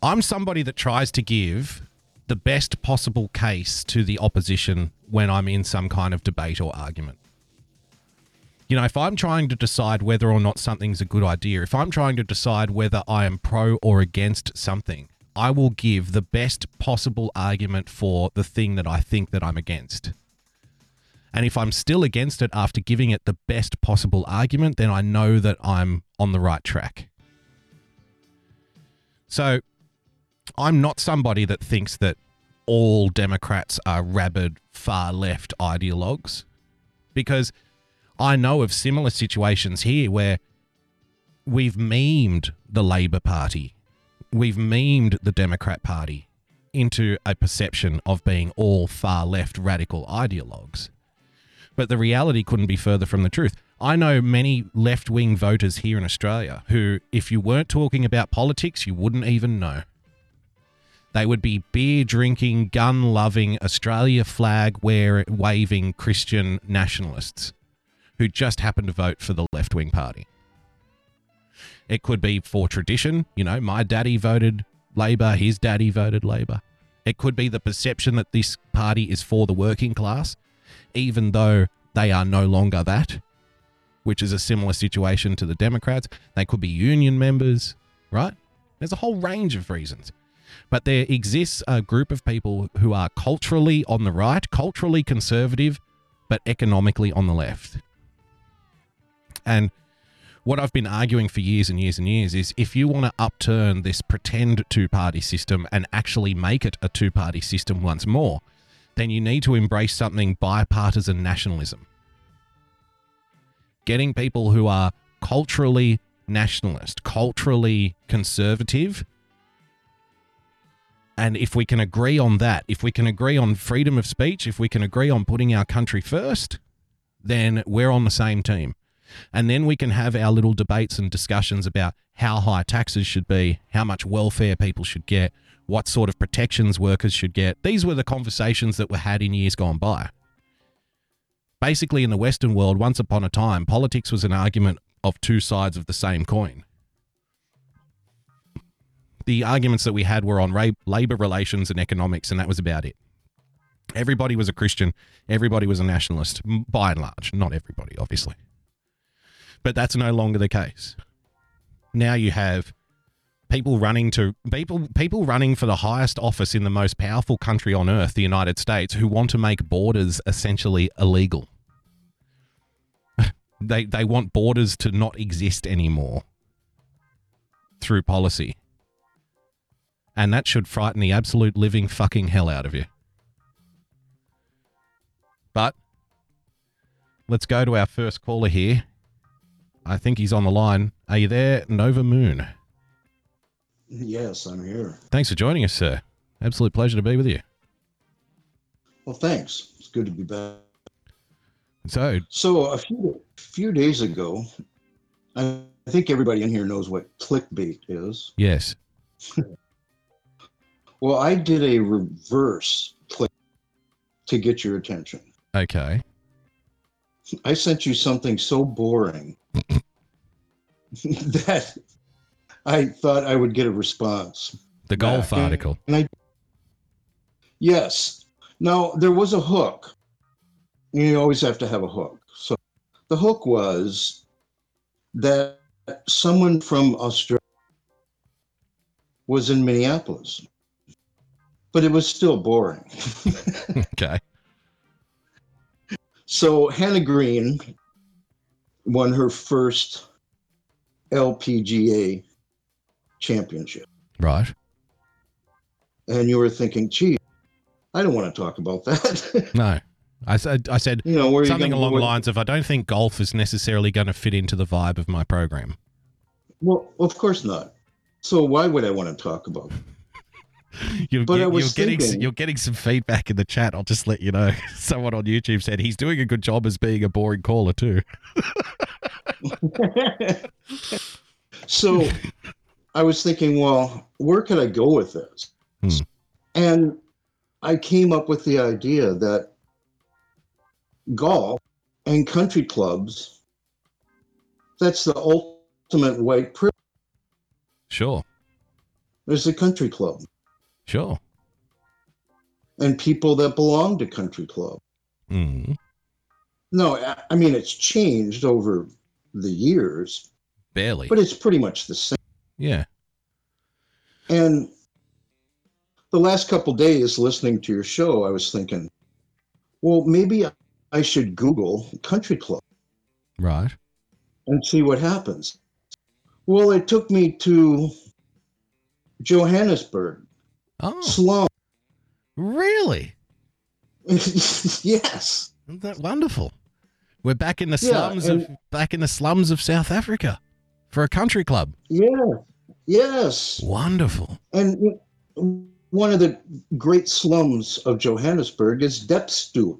I'm somebody that tries to give the best possible case to the opposition when I'm in some kind of debate or argument. You know, if I'm trying to decide whether or not something's a good idea, if I'm trying to decide whether I am pro or against something, I will give the best possible argument for the thing that I think that I'm against. And if I'm still against it after giving it the best possible argument, then I know that I'm on the right track. So I'm not somebody that thinks that all Democrats are rabid far left ideologues because I know of similar situations here where we've memed the Labor Party, we've memed the Democrat Party into a perception of being all far left radical ideologues. But the reality couldn't be further from the truth. I know many left wing voters here in Australia who, if you weren't talking about politics, you wouldn't even know. They would be beer drinking, gun loving, Australia flag waving Christian nationalists who just happen to vote for the left wing party. It could be for tradition. You know, my daddy voted Labor, his daddy voted Labor. It could be the perception that this party is for the working class, even though they are no longer that, which is a similar situation to the Democrats. They could be union members, right? There's a whole range of reasons. But there exists a group of people who are culturally on the right, culturally conservative, but economically on the left. And what I've been arguing for years and years and years is if you want to upturn this pretend two party system and actually make it a two party system once more, then you need to embrace something bipartisan nationalism. Getting people who are culturally nationalist, culturally conservative, and if we can agree on that, if we can agree on freedom of speech, if we can agree on putting our country first, then we're on the same team. And then we can have our little debates and discussions about how high taxes should be, how much welfare people should get, what sort of protections workers should get. These were the conversations that were had in years gone by. Basically, in the Western world, once upon a time, politics was an argument of two sides of the same coin the arguments that we had were on labor relations and economics, and that was about it. Everybody was a Christian. Everybody was a nationalist, by and large. Not everybody, obviously. But that's no longer the case. Now you have people running to people people running for the highest office in the most powerful country on earth, the United States, who want to make borders essentially illegal. <laughs> they they want borders to not exist anymore through policy and that should frighten the absolute living fucking hell out of you. But let's go to our first caller here. I think he's on the line. Are you there, Nova Moon? Yes, I'm here. Thanks for joining us, sir. Absolute pleasure to be with you. Well, thanks. It's good to be back. So, so a few few days ago, I think everybody in here knows what clickbait is. Yes. <laughs> Well, I did a reverse click to get your attention. Okay. I sent you something so boring <laughs> <laughs> that I thought I would get a response. The golf back. article. And I, yes. Now, there was a hook. You always have to have a hook. So the hook was that someone from Australia was in Minneapolis but it was still boring. <laughs> okay. So Hannah Green won her first LPGA championship. Right. And you were thinking, gee, I don't want to talk about that. <laughs> No. I said, I said You know, where are you something along the lines of, I don't think golf is necessarily going to fit into the vibe of my program. Well, of course not. So why would I want to talk about? it? <laughs> You're, But I you're, getting thinking- you're getting some feedback in the chat. I'll just let you know. <laughs> Someone on YouTube said he's doing a good job as being a boring caller too. So I was thinking, well, where could I go with this? Hmm. And I came up with the idea that golf and country clubs, that's the ultimate white privilege. Sure, There's a country club sure. and people that belong to country club. Mm, No, I- I mean, it's changed over the years, barely. but it's pretty much the same. Yeah. And the last couple days listening to your show, I was thinking, well, maybe I should Google country club Right. and see what happens. Well, it took me to Johannesburg, Oh, slum. really? <laughs> yes. Isn't that wonderful? We're back in the Yeah, slums of back in the slums of South Africa for a country club. Yeah. Yes. Wonderful. And one of the great slums of Johannesburg is Diepsloot.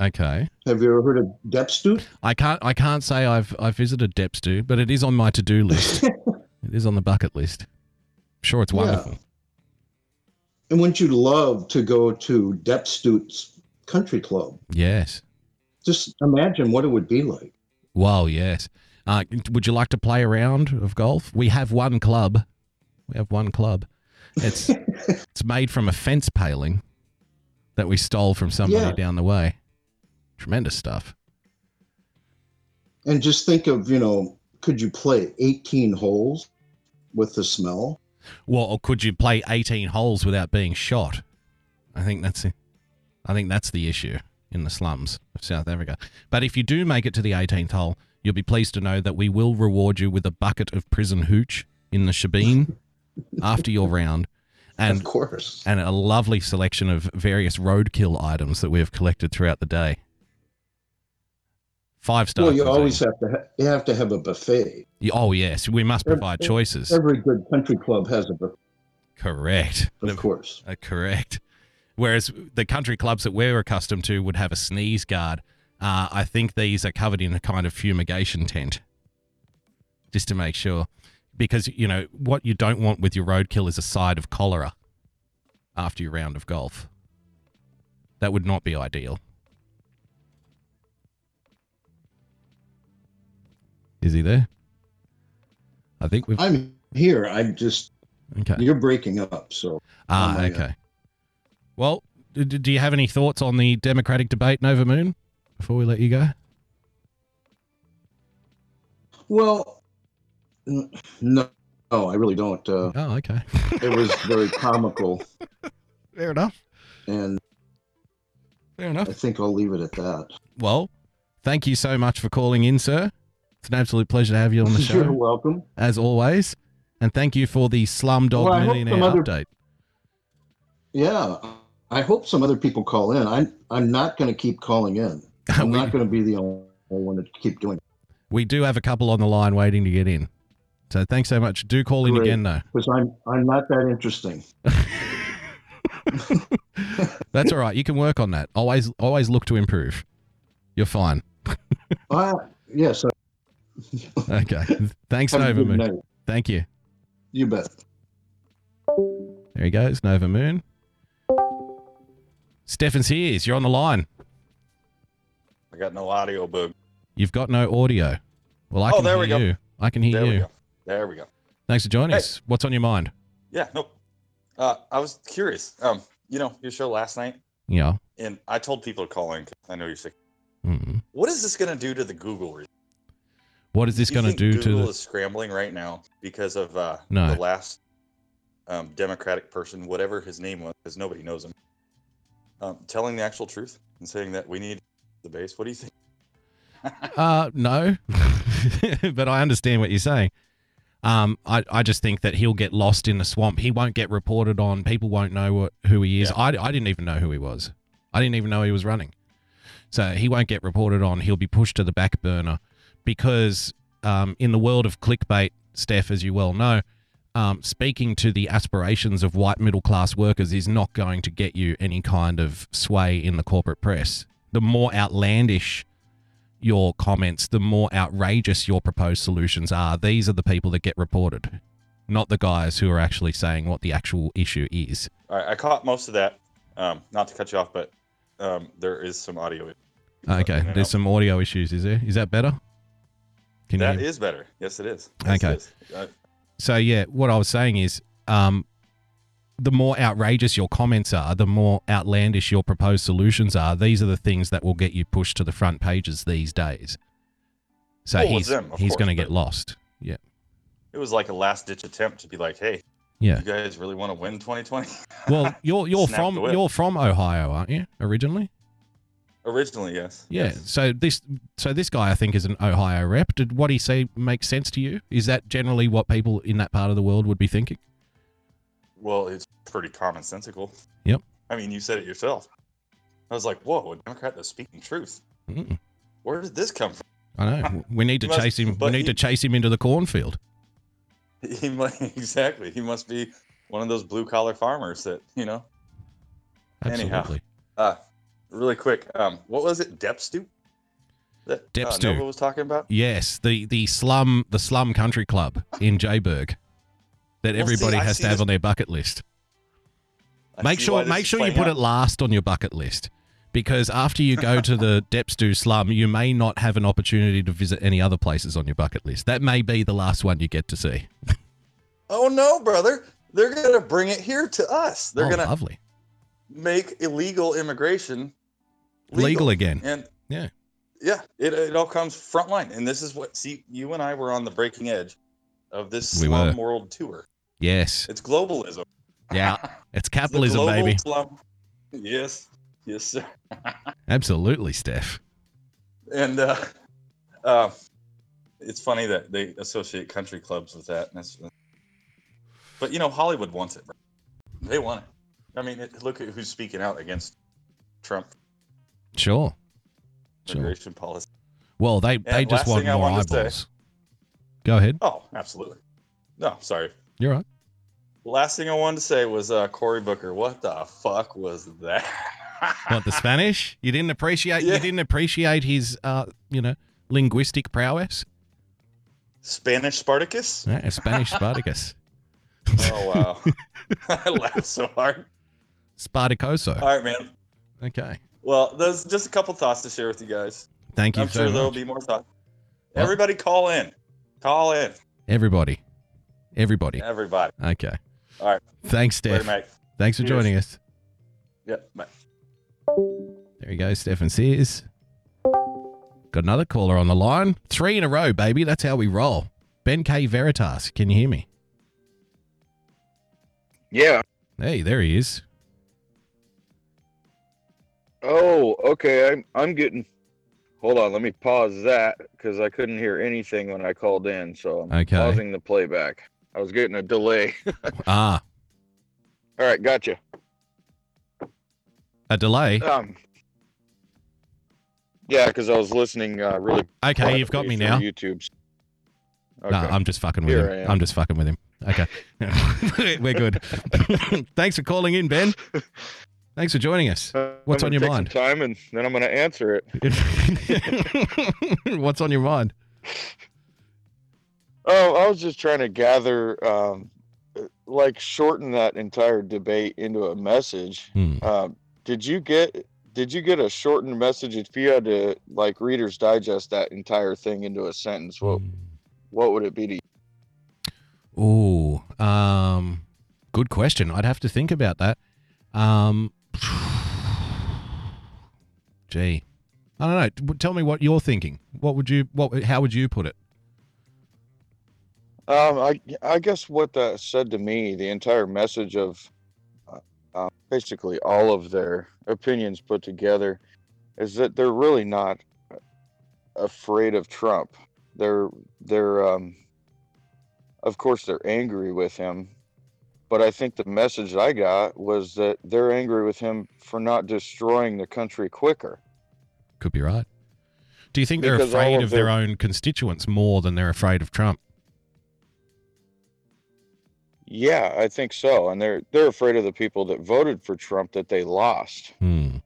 Okay. Have you ever heard of Diepsloot? I can't I can't say I've I've visited Depstu, but it is on my to do list. <laughs> it is on the bucket list. I'm sure it's wonderful. Yeah. And wouldn't you love to go to Diepsloot's country club? Yes. Just imagine what it would be like. Well, yes. Uh, would you like to play a round of golf? We have one club. We have one club. It's <laughs> it's made from a fence paling that we stole from somebody Yeah. down the way. Tremendous stuff. And just think of, you know, could you play 18 holes with the smell? Well, or could you play 18 holes without being shot? I think that's it. I think that's the issue in the slums of South Africa. But if you do make it to the 18th hole, you'll be pleased to know that we will reward you with a bucket of prison hooch in the shebeen <laughs> after your round. And of course. and a lovely selection of various roadkill items that we have collected throughout the day. Five star. Well, you always have to ha- you have to have a buffet. Oh yes, we must provide choices. Every good country club has a buffet, Correct. of course. Uh, correct. Whereas the country clubs that we're accustomed to would have a sneeze guard. Uh, I think these are covered in a kind of fumigation tent, just to make sure. Because you know what you don't want with your roadkill is a side of cholera after your round of golf. That would not be ideal. Is he there? I think we've. I'm here. I'm just Okay. you're breaking up, so Ah, on my end. okay. Well, d- d- do you have any thoughts on the Democratic debate, Nova Moon, before we let you go? Well, n- no, no, I really don't. Uh, Oh, okay. it was <laughs> very comical, Fair enough. and Fair enough. I think I'll leave it at that. Well, thank you so much for calling in, sir. It's an absolute pleasure to have you on the <laughs> show. You're welcome. as always. And thank you for the Slumdog Well, Millionaire other- update. Yeah, I hope some other people call in. I'm I'm not going to keep calling in. <laughs> I'm We- not going to be the only one to keep doing it We do have a couple on the line waiting to get in. So thanks so much. Do call in Great. again, though. because I'm I'm not that interesting. <laughs> <laughs> That's all right. You can work on that. Always, always look to improve. You're fine. Uh, yes, Okay. Thanks, have Nova Moon. night. Thank you. You bet. There he goes, Nova Moon. Stefan here. you're on the line. I got no audio, bug. You've got no audio. Well, I Oh, can there hear we go. you. I can hear There we you. go. There we go. Thanks for joining Hey. us. What's on your mind? Yeah, nope. Uh, I was curious. Um, you know, your show last night, Yeah. and I told people to call in 'cause I know you're sick. Mm. What is this going to do to the Google? What is this going to do Google to the? Google is scrambling right now because of uh, No. the last um, Democratic person, whatever his name was, because nobody knows him, um, telling the actual truth and saying that we need the base. What do you think? <laughs> Uh, no, <laughs> but I understand what you're saying. Um, I, I just think that he'll get lost in the swamp. He won't get reported on. People won't know what, who he is. I, I didn't even know who he was. I didn't even know he was running. So he won't get reported on. He'll be pushed to the back burner because um, in the world of clickbait, Steph, as you well know, um, speaking to the aspirations of white middle class workers is not going to get you any kind of sway in the corporate press. The more outlandish your comments, the more outrageous your proposed solutions are. These are the people that get reported, not the guys who are actually saying what the actual issue is. All right, I caught most of that. Um, not to cut you off, but um, there is some audio. Okay, there's some audio issues. Is there? Is that better? Can That is better. Yes, it is. Yes, Okay. it is. Uh, So yeah, what I was saying is, um, the more outrageous your comments are, the more outlandish your proposed solutions are. These are the things that will get you pushed to the front pages these days. So with he's them, he's going to get lost. Yeah, it was like a last ditch attempt to be like, hey, yeah. you guys really want to win 2020? <laughs> Well, you're you're from you're from Ohio, aren't you? Originally. Originally, yes. Yeah. So this so this guy I think is an Ohio rep. Did what he say make sense to you? Is that generally what people in that part of the world would be thinking? Well, it's pretty commonsensical. Yep. I mean, you said it yourself. I was like, whoa, a Democrat that's speaking truth. Mm. Where did this come from? I know. We need to must- chase him. We need he- to chase him into the cornfield. <laughs> He might, exactly. He must be one of those blue collar farmers that, you know. Anyhow, Absolutely. uh, really quick, um, what was it? Depstu? That Depstu. uh, Nova was talking about? Yes, the the slum the slum country club in Jayburg that Well, everybody see, has to have this- on their bucket list. I Make sure make sure you put out. it last on your bucket list because after you go to the <laughs> Depstu slum, you may not have an opportunity to visit any other places on your bucket list. That may be the last one you get to see. <laughs> Oh no, brother! They're gonna bring it here to us. They're oh, gonna lovely. make illegal immigration Legal again. And Yeah. yeah, it, it all comes frontline. And this is what see you and I were on the breaking edge of this We slum were. world tour. Yes. It's globalism. Yeah. <laughs> It's It's capitalism, global baby. slum. Yes, yes, sir. <laughs> Absolutely, Steph. And uh, uh, it's funny that they associate country clubs with that. But you know, Hollywood wants it. They want it. I mean, it, look at who's speaking out against Trump Sure. Sure. immigration policy. Well, they they just want more eyeballs. Go ahead. Oh, absolutely. No, sorry. You're right. Last thing I wanted to say was uh, Cory Booker. What the fuck was that? <laughs> What the Spanish? You didn't appreciate you didn't appreciate his uh, you know, linguistic prowess? Spanish Spartacus? Yeah, Spanish Spartacus. <laughs> <laughs> Oh wow, I laughed so hard. Spartacoso. All right, man. Okay. Well, there's just a couple thoughts to share with you guys. Thank you I'm so sure there'll be more thoughts. Everybody, call in. Call in. Everybody. Everybody. Everybody. Okay. All right. Thanks, Later, Steph. mate. Thanks for Cheers. joining us. Yep. Bye. There you go, Stefan Sears. Got another caller on the line. Three in a row, baby. That's how we roll. Ben K. Veritas, can you hear me? Yeah. Hey, there he is. Oh, okay. I'm I'm getting. Hold on. Let me pause that because I couldn't hear anything when I called in. So I'm Okay. pausing the playback. I was getting a delay. <laughs> Ah, All right, gotcha. a delay. Um. Yeah, because I was listening uh, really. Okay, you've got me now. YouTube's. No, I'm just fucking with Here him. I'm just fucking with him. Okay. <laughs> We're good. <laughs> Thanks for calling in, Ben. Thanks for joining us. What's I'm on your take mind? Some time, and then I'm going to answer it. What's on your mind? Oh, I was just trying to gather, um, like, shorten that entire debate into a message. Hmm. Um, did you get? Did you get a shortened message? If you had to, like, Reader's Digest that entire thing into a sentence, what what would it be to you? Ooh, um, good question. I'd have to think about that. Um, <sighs> gee, I don't know. Tell me what you're thinking. What would you? What? How would you put it? Um, I I guess what that said to me, the entire message of uh, uh, basically all of their opinions put together, is that they're really not afraid of Trump. They're they're um, of course they're angry with him, but I think the message I got was that they're angry with him for not destroying the country quicker. could be right. Do you think they're Because afraid of of their their- own constituents more than they're afraid of Trump? Yeah, I think so. And they're they're afraid of the people that voted for Trump that they lost. Hmm.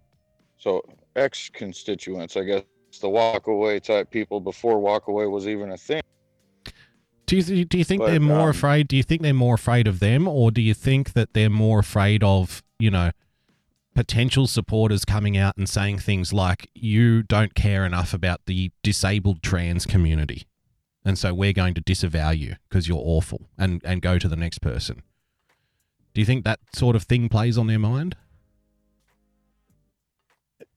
So ex constituents, I guess, the walkaway type people before walkaway was even a thing. Do you th- do you think But, they're more um, afraid? Do you think they're more afraid of them, or do you think that they're more afraid of you know potential supporters coming out and saying things like you don't care enough about the disabled trans community, and so we're going to disavow you because you're awful and and go to the next person? Do you think that sort of thing plays on their mind?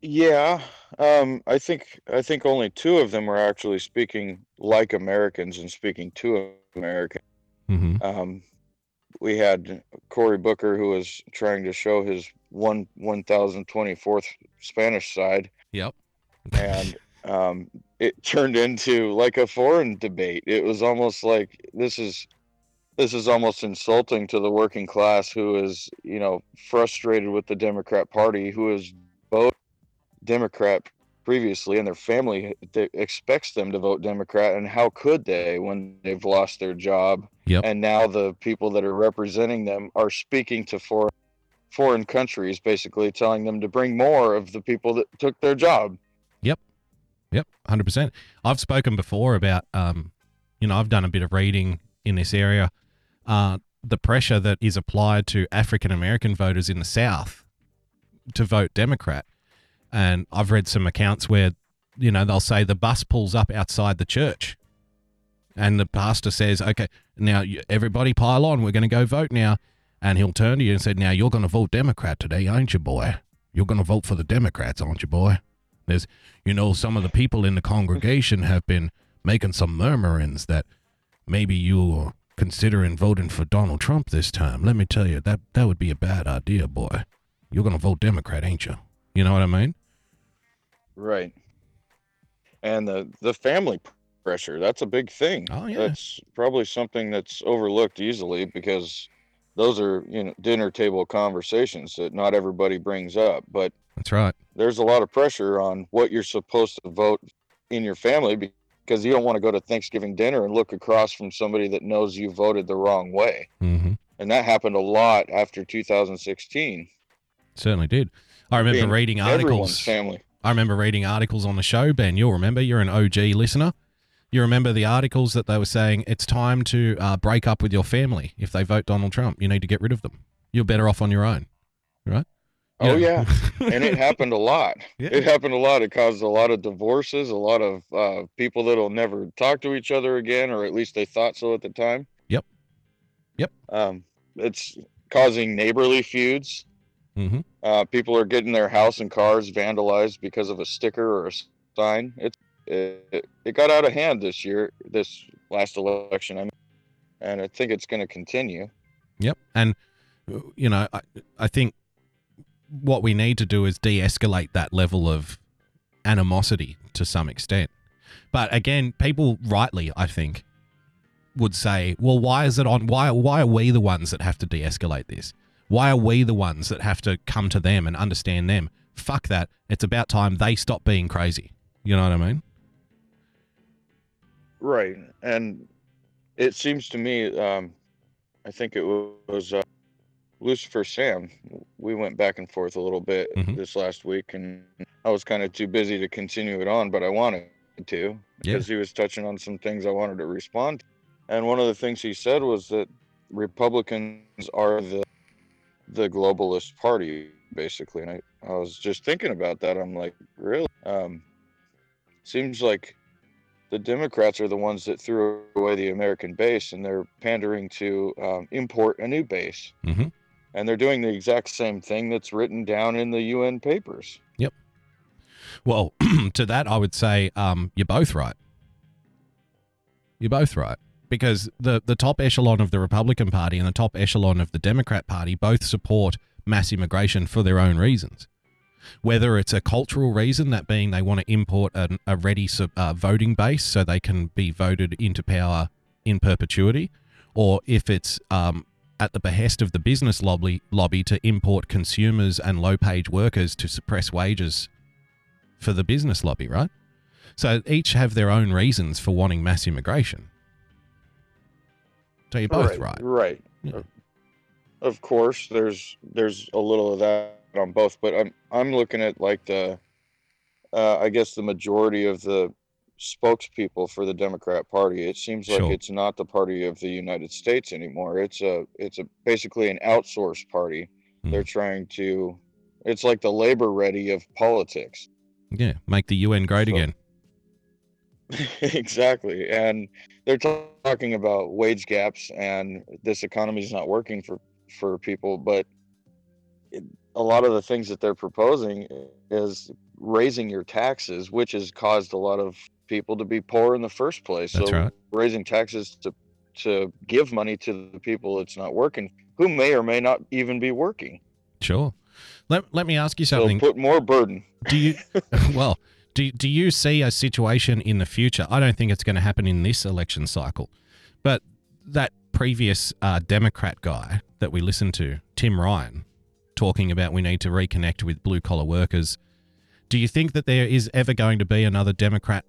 Yeah, um, I think I think only two of them were actually speaking like Americans and speaking to Americans. Mm-hmm. Um, we had Cory Booker who was trying to show his one one thousand twenty fourth Spanish side, Yep. and um, it turned into like a foreign debate. It was almost like this is this is almost insulting to the working class who is you know frustrated with the Democrat Party, who is vote Democrat previously, and their family expects them to vote Democrat. And how could they when they've lost their job? Yep. And now the people that are representing them are speaking to foreign foreign countries, basically telling them to bring more of the people that took their job. Yep. Hundred percent. I've spoken before about um, you know, I've done a bit of reading in this area. Uh, the pressure that is applied to African American voters in the South to vote Democrat. And I've read some accounts where, you know, they'll say the bus pulls up outside the church and the pastor says, okay, now everybody pile on. We're going to go vote now. And he'll turn to you and say, now you're going to vote Democrat today, aren't you, boy? You're going to vote for the Democrats, aren't you, boy? There's, you know, some of the people in the congregation have been making some murmurings that maybe you're considering voting for Donald Trump this time. Let me tell you, that, that would be a bad idea, boy. You're going to vote Democrat, ain't you? You know what I mean? Right. And the the family pressure, that's a big thing. Oh, yeah. That's probably something that's overlooked easily because those are, you know, dinner table conversations that not everybody brings up, but That's right. there's a lot of pressure on what you're supposed to vote in your family because you don't want to go to Thanksgiving dinner and look across from somebody that knows you voted the wrong way. Mm-hmm. And that happened a lot after 2016. Certainly did. I remember Being reading articles. family. I remember reading articles on the show, Ben. You'll remember. You're an OG listener. You remember the articles that they were saying it's time to uh, break up with your family if they vote Donald Trump. You need to get rid of them. You're better off on your own, right? Oh Yeah. yeah, and it happened a lot. <laughs> Yeah. It happened a lot. It caused a lot of divorces, a lot of uh, people that'll never talk to each other again, or at least they thought so at the time. Yep. Yep. Um, it's causing neighborly feuds. Mm-hmm. Uh, people are getting their house and cars vandalized because of a sticker or a sign. It's it, it got out of hand this year, this last election. I mean, and I think it's going to continue. Yep. And you know, I, I think what we need to do is de-escalate that level of animosity to some extent. But again, people rightly, I think, would say, "Well, why is it on? Why why are we the ones that have to de-escalate this? Why are we the ones that have to come to them and understand them? Fuck that! It's about time they stop being crazy. You know what I mean? Right. And it seems to me, um, I think it was uh, Lucifer Sam. We went back and forth a little bit Mhm. this last week, and I was kind of too busy to continue it on, but I wanted to Yeah. because he was touching on some things I wanted to respond. to. And one of the things he said was that Republicans are the the globalist party, basically. And I, I was just thinking about that. I'm like, really? Um, seems like the Democrats are the ones that threw away the American base and they're pandering to um, import a new base. Mm-hmm. And they're doing the exact same thing that's written down in the UN papers. Yep. Well, <clears throat> to that, I would say um, you're both right. You're both right because the the top echelon of the Republican Party and the top echelon of the Democrat Party both support mass immigration for their own reasons. Whether it's a cultural reason, that being they want to import an, a ready uh, voting base so they can be voted into power in perpetuity, or if it's um, at the behest of the business lobby, lobby to import consumers and low paid workers to suppress wages for the business lobby, right? So each have their own reasons for wanting mass immigration. So you're both right. Right. Of course, there's there's a little of that on both, but I'm I'm looking at like the, uh, I guess the majority of the spokespeople for the Democrat Party. It seems like Sure. it's not the party of the United States anymore. It's a it's a basically an outsourced party. Hmm. They're trying to. It's like the labor ready of politics. Yeah, make the UN great So- again. <laughs> exactly and they're ta- talking about wage gaps and this economy is not working for for people but it, a lot of the things that they're proposing is raising your taxes which has caused a lot of people to be poor in the first place That's so right. raising taxes to to give money to the people it's not working who may or may not even be working Sure. Let, let me ask you so something. put more burden Do you <laughs> well, do do you see a situation in the future? I don't think it's going to happen in this election cycle. But that previous uh, Democrat guy that we listened to, Tim Ryan, talking about we need to reconnect with blue collar workers. Do you think that there is ever going to be another Democrat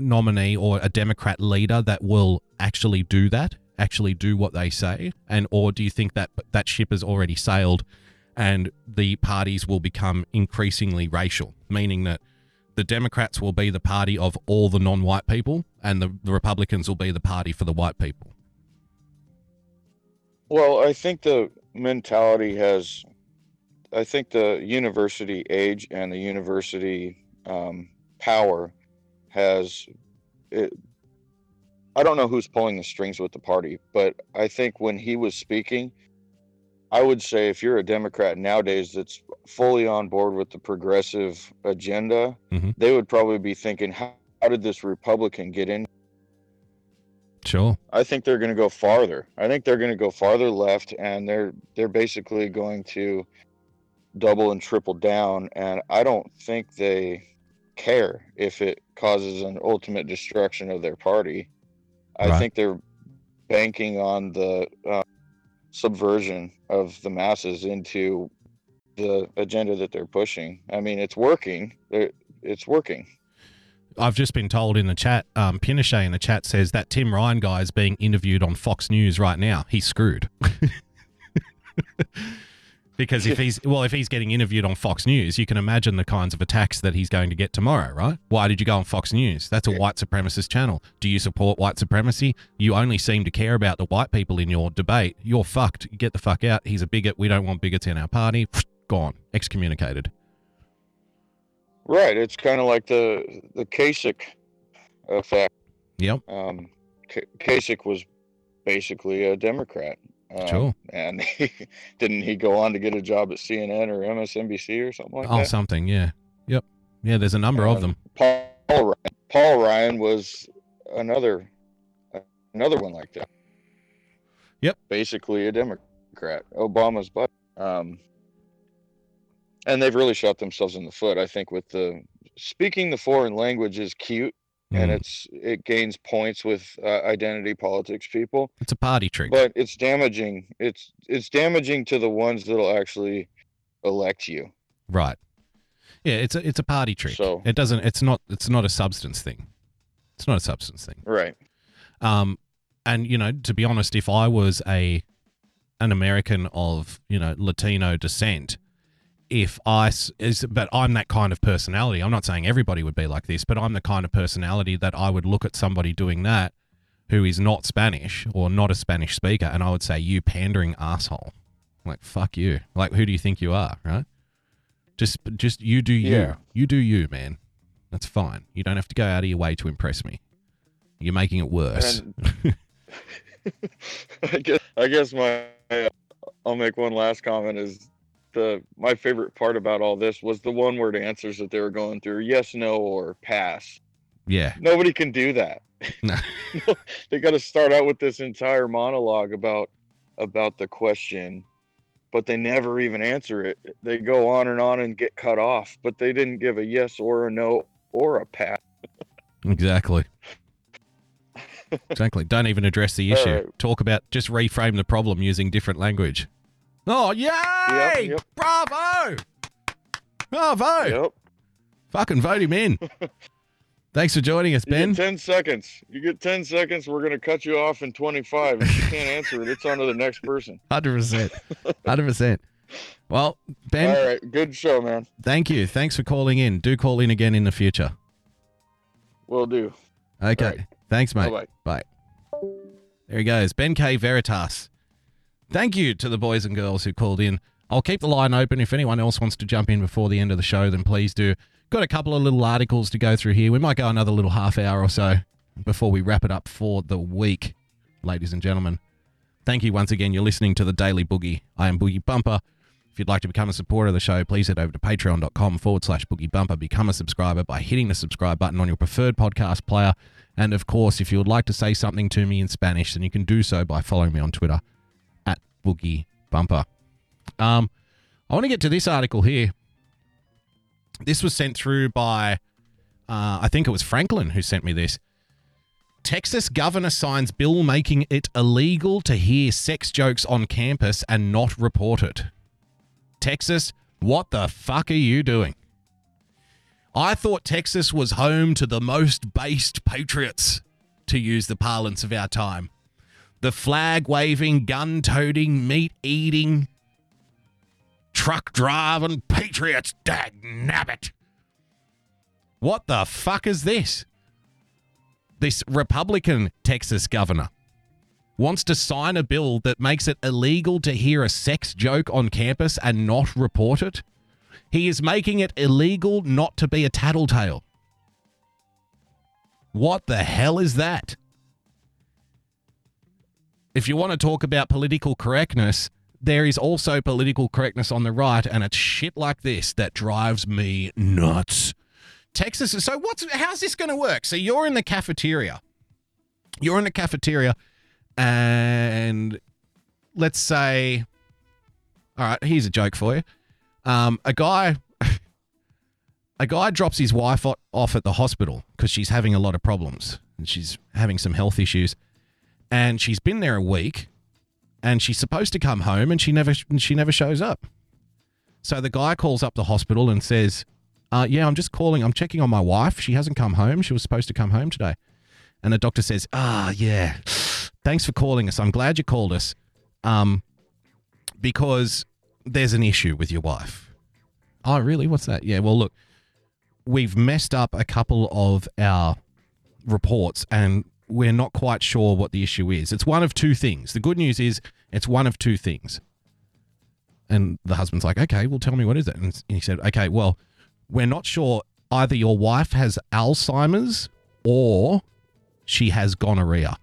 nominee or a Democrat leader that will actually do that, actually do what they say, and or do you think that that ship has already sailed, and the parties will become increasingly racial, meaning that the Democrats will be the party of all the non-white people, and the, the Republicans will be the party for the white people. Well, I think the mentality has, I think the university age and the university um, power has, it, I don't know who's pulling the strings with the party, but I think when he was speaking, I would say if you're a Democrat nowadays that's fully on board with the progressive agenda, Mhm. they would probably be thinking, how, how did this Republican get in? Sure. I think they're going to go farther. I think they're going to go farther left, and they're they're basically going to double and triple down. And I don't think they care if it causes an ultimate destruction of their party. I Right. think they're banking on the uh, subversion of the masses into the agenda that they're pushing. I mean, it's working. It's working. I've just been told in the chat, um, Pinochet in the chat says that Tim Ryan guy is being interviewed on Fox News right now. He's screwed. <laughs> because if he's well, if he's getting interviewed on Fox News, you can imagine the kinds of attacks that he's going to get tomorrow, right? Why did you go on Fox News? That's a white supremacist channel. Do you support white supremacy? You only seem to care about the white people in your debate. You're fucked. Get the fuck out. He's a bigot. We don't want bigots in our party. <sniffs> Gone. Excommunicated. Right. It's kind of like the the Kasich effect. Yep. Um, Kasich was basically a Democrat. Um, Sure. And <laughs> he, didn't he go on to get a job at CNN or MSNBC or something like Oh, that? something. Yeah. Yep. Yeah. There's a number of Um, them. Paul Ryan, Paul Ryan was another another one like that. Yep. Basically a Democrat. Obama's butt. Um, and they've really shot themselves in the foot. I think with the speaking the foreign language is cute, and Mm. it's it gains points with uh, identity politics people, It's a party trick. but it's damaging. It's it's damaging to the ones that'll actually elect you. Right. Yeah, it's a it's a party trick. So- it doesn't it's not it's not a substance thing. It's not a substance thing. Right. Um and you know, to be honest, if I was a an American of, you know, Latino descent, if I is but I'm that kind of personality. I'm not saying everybody would be like this, but I'm the kind of personality that I would look at somebody doing that who is not Spanish or not a Spanish speaker and I would say you pandering asshole. Like fuck you. Like who do you think you are, right? Just just you do you. Yeah. You do you, man. That's fine. You don't have to go out of your way to impress me. You're making it worse. And- <laughs> I guess I guess my uh, I'll make one last comment is the my favorite part about all this was the one word answers that they were going through yes no or pass yeah. nobody can do that No. <laughs> <laughs> they got to start out with this entire monologue about about the question but they never even answer it they go on and on and get cut off but they didn't give a yes or a no or a pass Exactly. <laughs> exactly. Don't even address the issue. right. Talk about just reframe the problem using different language. Oh, yay! Yep, yep. Bravo! Bravo! yep Fucking vote him in. <laughs> Thanks for joining us, You Ben. get 10 seconds. You get 10 seconds. We're going to cut you off in 25. If you can't answer it, it's on to the next person. <laughs> Hundred percent. Hundred percent. Well, Ben, All right. Good show, man. thank you. Thanks for calling in. Do call in again in the future. Will do. Okay. Thanks, mate. Bye-bye. Bye. There he goes. Ben K. Veritas. Thank you to the boys and girls who called in. I'll keep the line open. If anyone else wants to jump in before the end of the show, then please do. Got a couple of little articles to go through here. We might go another little half hour or so before we wrap it up for the week, ladies and gentlemen. Thank you once again. You're listening to the Daily Boogie. I am Boogie Bumper. If you'd like to become a supporter of the show, please head over to patreon.com forward slash boogie bumper. Become a subscriber by hitting the subscribe button on your preferred podcast player. And of course, if you would like to say something to me in Spanish, then you can do so by following me on Twitter boogie bumper. Um, I want to get to this article here. This was sent through by, uh, I think it was Franklin who sent me this. Texas governor signs bill making it illegal to hear sex jokes on campus and not report it. Texas, what the fuck are you doing? I thought Texas was home to the most based patriots, to use the parlance of our time. The flag waving, gun toting, meat eating, truck driving patriots, dag nabbit. What the fuck is this? This Republican Texas governor wants to sign a bill that makes it illegal to hear a sex joke on campus and not report it. He is making it illegal not to be a tattletale. What the hell is that? If you want to talk about political correctness, there is also political correctness on the right, and it's shit like this that drives me nuts. Texas. So what's how's this going to work? So you're in the cafeteria. You're in the cafeteria, and let's say, all right, here's a joke for you. Um, a guy, <laughs> a guy drops his wife off at the hospital because she's having a lot of problems and she's having some health issues, and she's been there a week, and she's supposed to come home, and she never she never shows up. So the guy calls up the hospital and says, uh, yeah, I'm just calling. I'm checking on my wife. She hasn't come home. She was supposed to come home today. And the doctor says, ah, yeah, thanks for calling us. I'm glad you called us um, because there's an issue with your wife. Oh, really? What's that? Yeah, well, look, we've messed up a couple of our reports and we're not quite sure what the issue is. It's one of two things. The good news is it's one of two things. And the husband's like, okay, well, tell me what is it? And he said, okay, well, we're not sure either your wife has Alzheimer's or she has gonorrhea.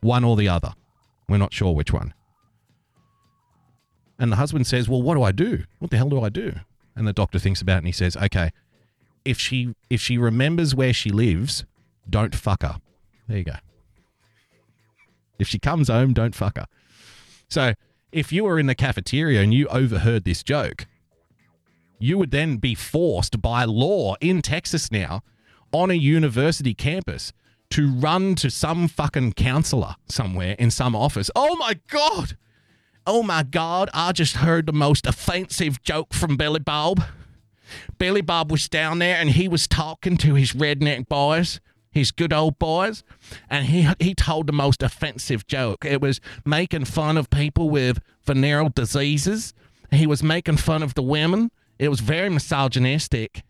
One or the other. We're not sure which one. And the husband says, Well, what do I do? What the hell do I do? And the doctor thinks about it and he says, Okay, if she if she remembers where she lives, don't fuck her. There you go. If she comes home, don't fuck her. So if you were in the cafeteria and you overheard this joke, you would then be forced by law in Texas now on a university campus to run to some fucking counselor somewhere in some office. Oh my God. Oh my God. I just heard the most offensive joke from Billy Bob. Billy Bob was down there and he was talking to his redneck boys, his good old boys, and he he told the most offensive joke. It was making fun of people with venereal diseases. He was making fun of the women. It was very misogynistic.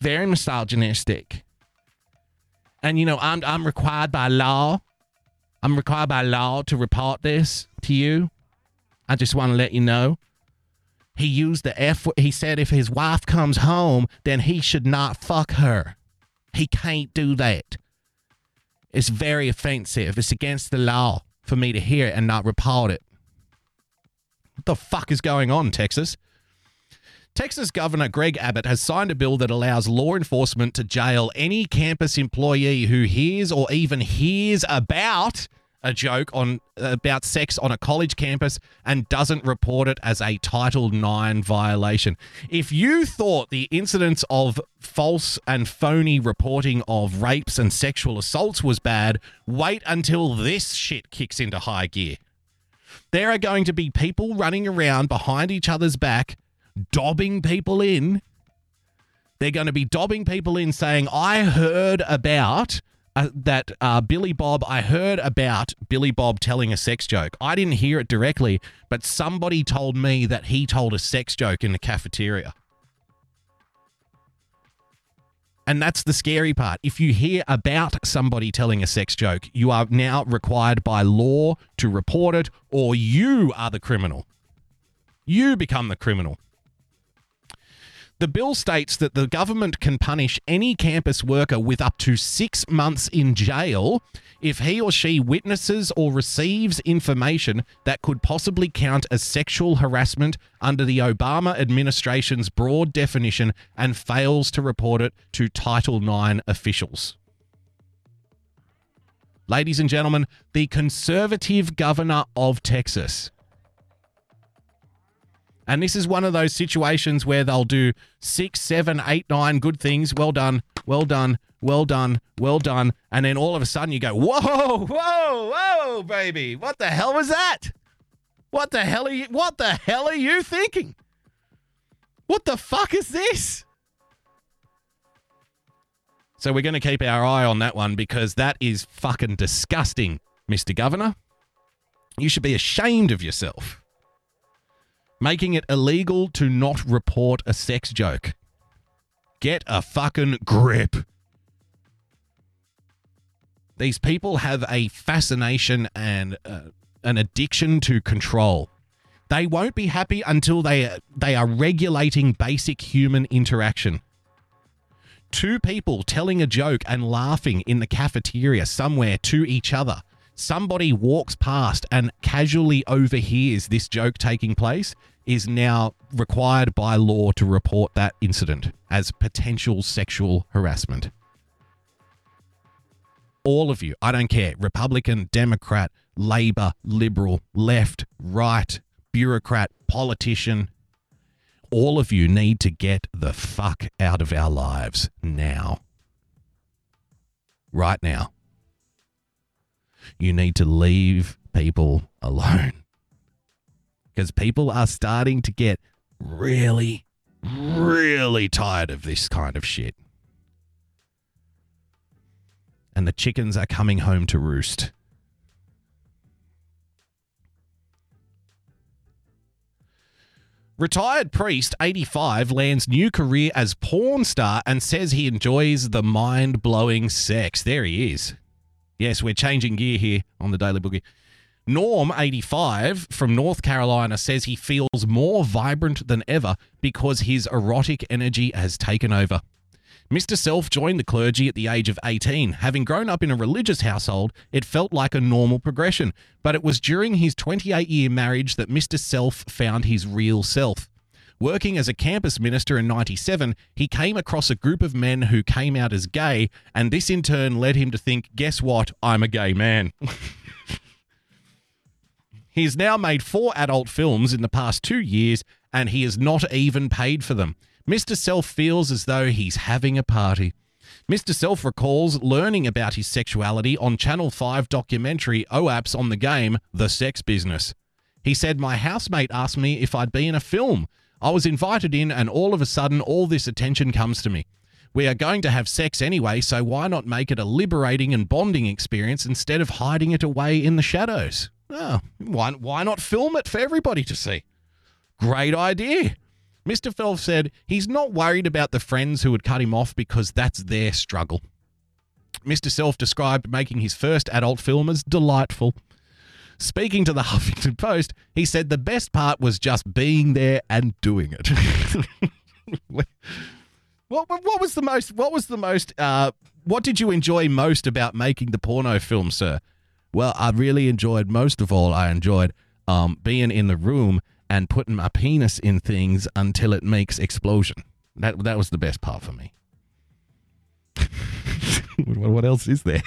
Very misogynistic. And you know, I'm I'm required by law. I'm required by law to report this to you. I just want to let you know. He used the F. He said if his wife comes home, then he should not fuck her. He can't do that. It's very offensive. It's against the law for me to hear it and not report it. What the fuck is going on, Texas? Texas Governor Greg Abbott has signed a bill that allows law enforcement to jail any campus employee who hears or even hears about a joke on about sex on a college campus and doesn't report it as a Title IX violation. If you thought the incidence of false and phony reporting of rapes and sexual assaults was bad, wait until this shit kicks into high gear. There are going to be people running around behind each other's back, dobbing people in They're going to be dobbing people in saying, I heard about uh, that uh, Billy Bob, I heard about Billy Bob telling a sex joke. I didn't hear it directly, but somebody told me that he told a sex joke in the cafeteria. And that's the scary part. If you hear about somebody telling a sex joke, you are now required by law to report it, or you are the criminal. You become the criminal. The bill states that the government can punish any campus worker with up to six months in jail if he or she witnesses or receives information that could possibly count as sexual harassment under the Obama administration's broad definition and fails to report it to Title IX officials. Ladies and gentlemen, the conservative governor of Texas and this is one of those situations where they'll do six, seven, eight, nine good things. Well done, well done, well done, well done. And then all of a sudden you go, whoa, whoa, whoa, baby. What the hell was that? What the hell are you what the hell are you thinking? What the fuck is this? So we're going to keep our eye on that one because that is fucking disgusting, Mr. Governor. You should be ashamed of yourself making it illegal to not report a sex joke. Get a fucking grip. These people have a fascination and uh, an addiction to control. They won't be happy until they they are regulating basic human interaction. Two people telling a joke and laughing in the cafeteria somewhere to each other. Somebody walks past and casually overhears this joke taking place is now required by law to report that incident as potential sexual harassment. All of you, I don't care, Republican, Democrat, Labor, Liberal, left, right, bureaucrat, politician, all of you need to get the fuck out of our lives now. Right now. You need to leave people alone because people are starting to get really, really tired of this kind of shit. And the chickens are coming home to roost. Retired priest, 85, lands new career as porn star and says he enjoys the mind blowing sex. There he is. Yes, we're changing gear here on the Daily Boogie. Norm, 85, from North Carolina, says he feels more vibrant than ever because his erotic energy has taken over. Mr. Self joined the clergy at the age of 18. Having grown up in a religious household, it felt like a normal progression, but it was during his 28 year marriage that Mr. Self found his real self. Working as a campus minister in 97, he came across a group of men who came out as gay, and this in turn led him to think, guess what? I'm a gay man. <laughs> He's now made four adult films in the past two years, and he is not even paid for them. Mr. Self feels as though he's having a party. Mr. Self recalls learning about his sexuality on Channel 5 documentary OAPS on the game, The Sex Business. He said, My housemate asked me if I'd be in a film. I was invited in, and all of a sudden, all this attention comes to me. We are going to have sex anyway, so why not make it a liberating and bonding experience instead of hiding it away in the shadows? Oh, why, why not film it for everybody to see? Great idea. Mr. Phelps said he's not worried about the friends who would cut him off because that's their struggle. Mr. Self described making his first adult film as delightful. Speaking to the <laughs> Huffington Post, he said the best part was just being there and doing it. <laughs> what, what was the most? What was the most? Uh, what did you enjoy most about making the porno film, sir? Well, I really enjoyed most of all. I enjoyed um, being in the room and putting my penis in things until it makes explosion. That that was the best part for me. <laughs> what else is there?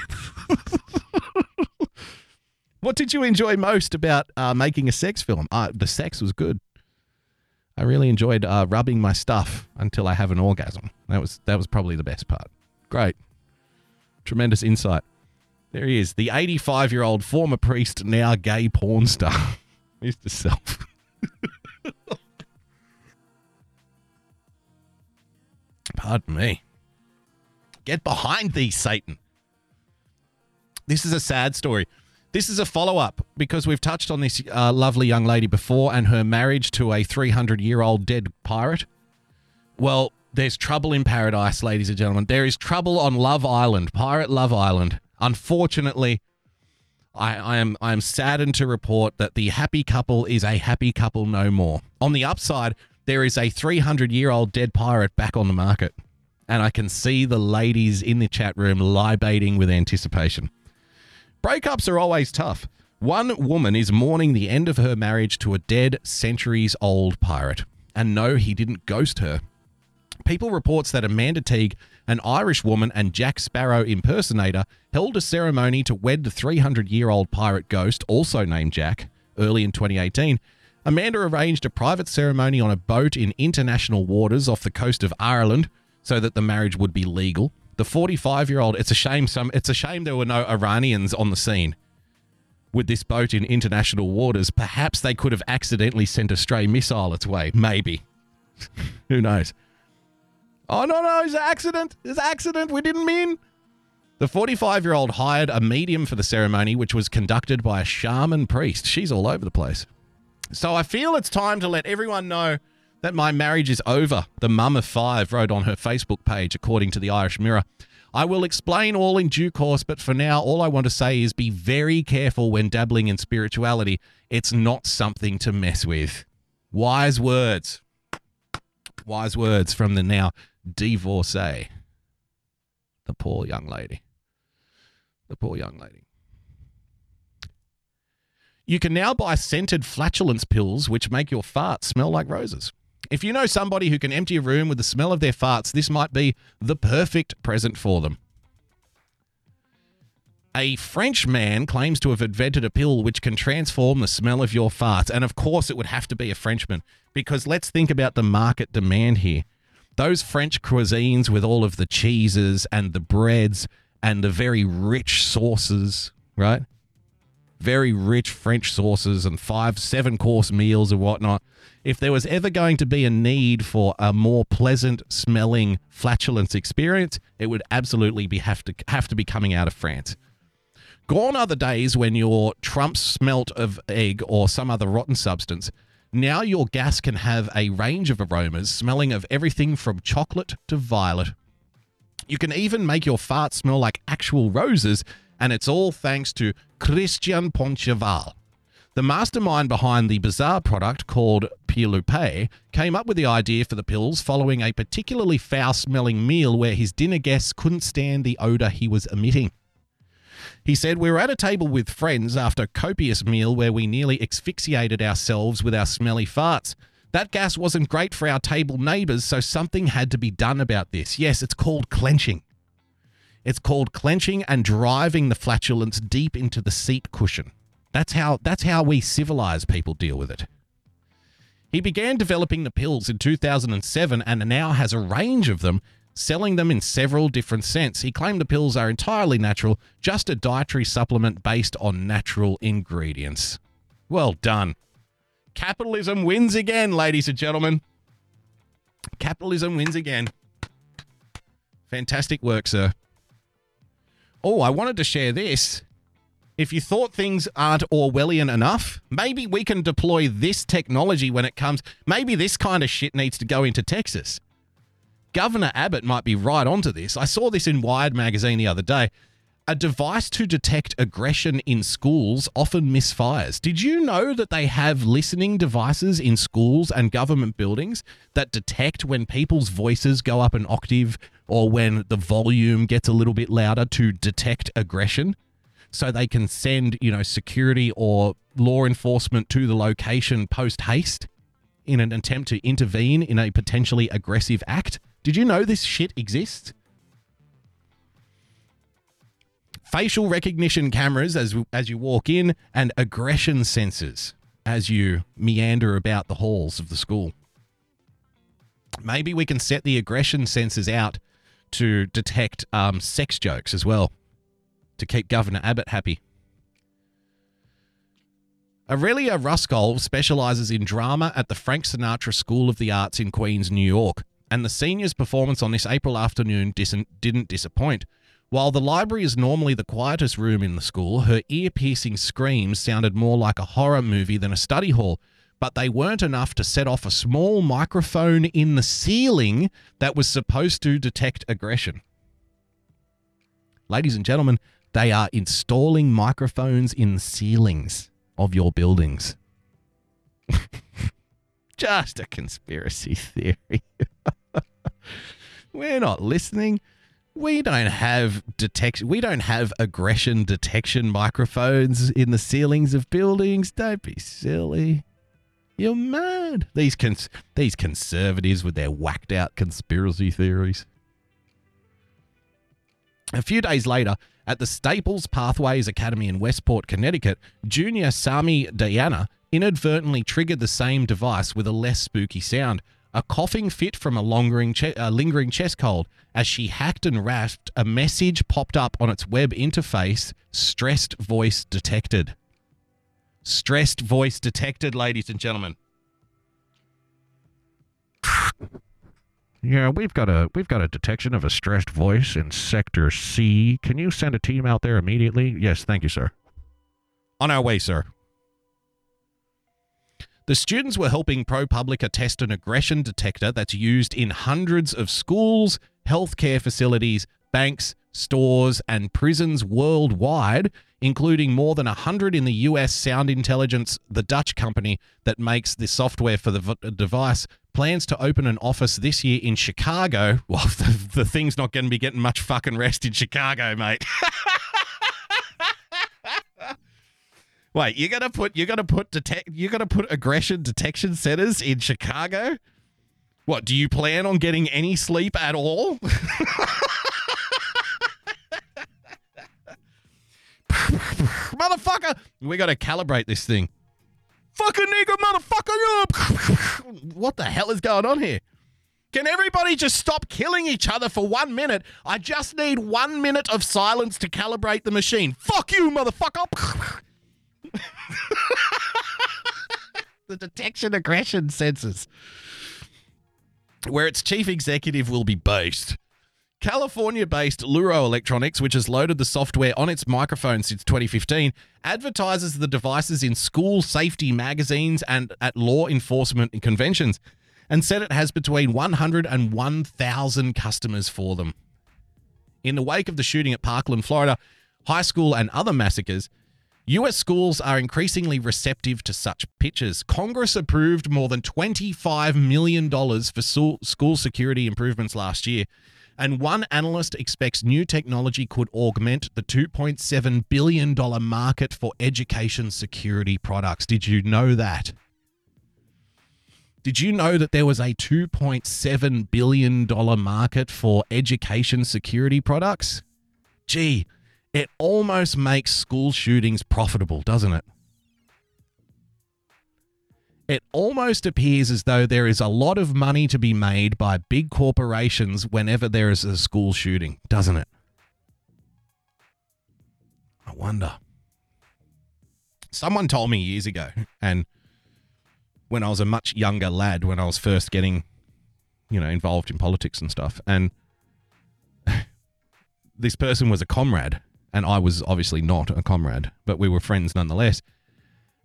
What did you enjoy most about uh, making a sex film? Uh, the sex was good. I really enjoyed uh, rubbing my stuff until I have an orgasm. That was that was probably the best part. Great, tremendous insight. There he is, the 85 year old former priest, now gay porn star, <laughs> Mr. Self. <laughs> Pardon me. Get behind thee, Satan. This is a sad story. This is a follow up because we've touched on this uh, lovely young lady before and her marriage to a 300 year old dead pirate. Well, there's trouble in paradise, ladies and gentlemen. There is trouble on Love Island, Pirate Love Island. Unfortunately, I, I am I am saddened to report that the happy couple is a happy couple no more. On the upside, there is a 300 year old dead pirate back on the market, and I can see the ladies in the chat room libating with anticipation. Breakups are always tough. One woman is mourning the end of her marriage to a dead, centuries old pirate. And no, he didn't ghost her. People reports that Amanda Teague, an Irish woman and Jack Sparrow impersonator, held a ceremony to wed the 300 year old pirate ghost, also named Jack, early in 2018. Amanda arranged a private ceremony on a boat in international waters off the coast of Ireland so that the marriage would be legal. The 45 year old, it's a shame some it's a shame there were no Iranians on the scene. With this boat in international waters, perhaps they could have accidentally sent a stray missile its way. Maybe. <laughs> Who knows? Oh no no, it's an accident. It's an accident. We didn't mean. The 45 year old hired a medium for the ceremony, which was conducted by a shaman priest. She's all over the place. So I feel it's time to let everyone know that my marriage is over, the mum of five wrote on her Facebook page, according to the Irish Mirror. I will explain all in due course, but for now, all I want to say is be very careful when dabbling in spirituality. It's not something to mess with. Wise words. Wise words from the now divorcee. The poor young lady. The poor young lady. You can now buy scented flatulence pills which make your farts smell like roses. If you know somebody who can empty a room with the smell of their farts, this might be the perfect present for them. A French man claims to have invented a pill which can transform the smell of your farts. And of course, it would have to be a Frenchman, because let's think about the market demand here. Those French cuisines with all of the cheeses and the breads and the very rich sauces, right? Very rich French sauces and five, seven course meals and whatnot if there was ever going to be a need for a more pleasant smelling flatulence experience, it would absolutely be have to have to be coming out of France. Gone are the days when your Trump smelt of egg or some other rotten substance. Now your gas can have a range of aromas, smelling of everything from chocolate to violet. You can even make your fart smell like actual roses, and it's all thanks to Christian Poincheval. The mastermind behind the bizarre product called Piloupe came up with the idea for the pills following a particularly foul smelling meal where his dinner guests couldn't stand the odor he was emitting. He said, We were at a table with friends after a copious meal where we nearly asphyxiated ourselves with our smelly farts. That gas wasn't great for our table neighbors, so something had to be done about this. Yes, it's called clenching. It's called clenching and driving the flatulence deep into the seat cushion. That's how that's how we civilized people deal with it. He began developing the pills in 2007 and now has a range of them, selling them in several different scents. He claimed the pills are entirely natural, just a dietary supplement based on natural ingredients. Well done. Capitalism wins again, ladies and gentlemen. Capitalism wins again. Fantastic work, sir. Oh, I wanted to share this. If you thought things aren't Orwellian enough, maybe we can deploy this technology when it comes. Maybe this kind of shit needs to go into Texas. Governor Abbott might be right onto this. I saw this in Wired magazine the other day. A device to detect aggression in schools often misfires. Did you know that they have listening devices in schools and government buildings that detect when people's voices go up an octave or when the volume gets a little bit louder to detect aggression? so they can send, you know, security or law enforcement to the location post haste in an attempt to intervene in a potentially aggressive act. Did you know this shit exists? Facial recognition cameras as as you walk in and aggression sensors as you meander about the halls of the school. Maybe we can set the aggression sensors out to detect um, sex jokes as well to keep Governor Abbott happy. Aurelia Ruskol specializes in drama at the Frank Sinatra School of the Arts in Queens, New York. and the seniors' performance on this April afternoon dis- didn't disappoint. While the library is normally the quietest room in the school, her ear piercing screams sounded more like a horror movie than a study hall, but they weren't enough to set off a small microphone in the ceiling that was supposed to detect aggression. Ladies and gentlemen, they are installing microphones in the ceilings of your buildings. <laughs> Just a conspiracy theory. <laughs> We're not listening. We don't have detection. We don't have aggression detection microphones in the ceilings of buildings. Don't be silly. You're mad. These cons- these conservatives with their whacked out conspiracy theories. A few days later, at the Staples Pathways Academy in Westport, Connecticut, junior Sami Diana inadvertently triggered the same device with a less spooky sound. A coughing fit from a lingering, che- uh, lingering chest cold. As she hacked and rasped, a message popped up on its web interface stressed voice detected. Stressed voice detected, ladies and gentlemen. Yeah, we've got a we've got a detection of a stressed voice in sector C. Can you send a team out there immediately? Yes, thank you, sir. On our way, sir. The students were helping ProPublica test an aggression detector that's used in hundreds of schools, healthcare facilities, banks, stores, and prisons worldwide, including more than 100 in the US Sound Intelligence, the Dutch company that makes the software for the v- device, plans to open an office this year in Chicago. <laughs> Well, the, the thing's not going to be getting much fucking rest in Chicago, mate. <laughs> Wait, you're gonna put you're gonna put detect you're gonna put aggression detection centers in Chicago? What do you plan on getting any sleep at all? <laughs> <laughs> Motherfucker, we got to calibrate this thing. Fucking nigga, motherfucker! <laughs> What the hell is going on here? Can everybody just stop killing each other for one minute? I just need one minute of silence to calibrate the machine. Fuck you, motherfucker! <laughs> the detection aggression sensors, where its chief executive will be based. California based Louroe Electronics, which has loaded the software on its microphone since 2015, advertises the devices in school safety magazines and at law enforcement conventions, and said it has between 100 and 1,000 customers for them. In the wake of the shooting at Parkland, Florida, high school, and other massacres, US schools are increasingly receptive to such pitches. Congress approved more than $25 million for school security improvements last year. And one analyst expects new technology could augment the $2.7 billion market for education security products. Did you know that? Did you know that there was a $2.7 billion market for education security products? Gee, it almost makes school shootings profitable, doesn't it? It almost appears as though there is a lot of money to be made by big corporations whenever there is a school shooting, doesn't it? I wonder. Someone told me years ago, and when I was a much younger lad, when I was first getting, you know, involved in politics and stuff, and <laughs> this person was a comrade, and I was obviously not a comrade, but we were friends nonetheless.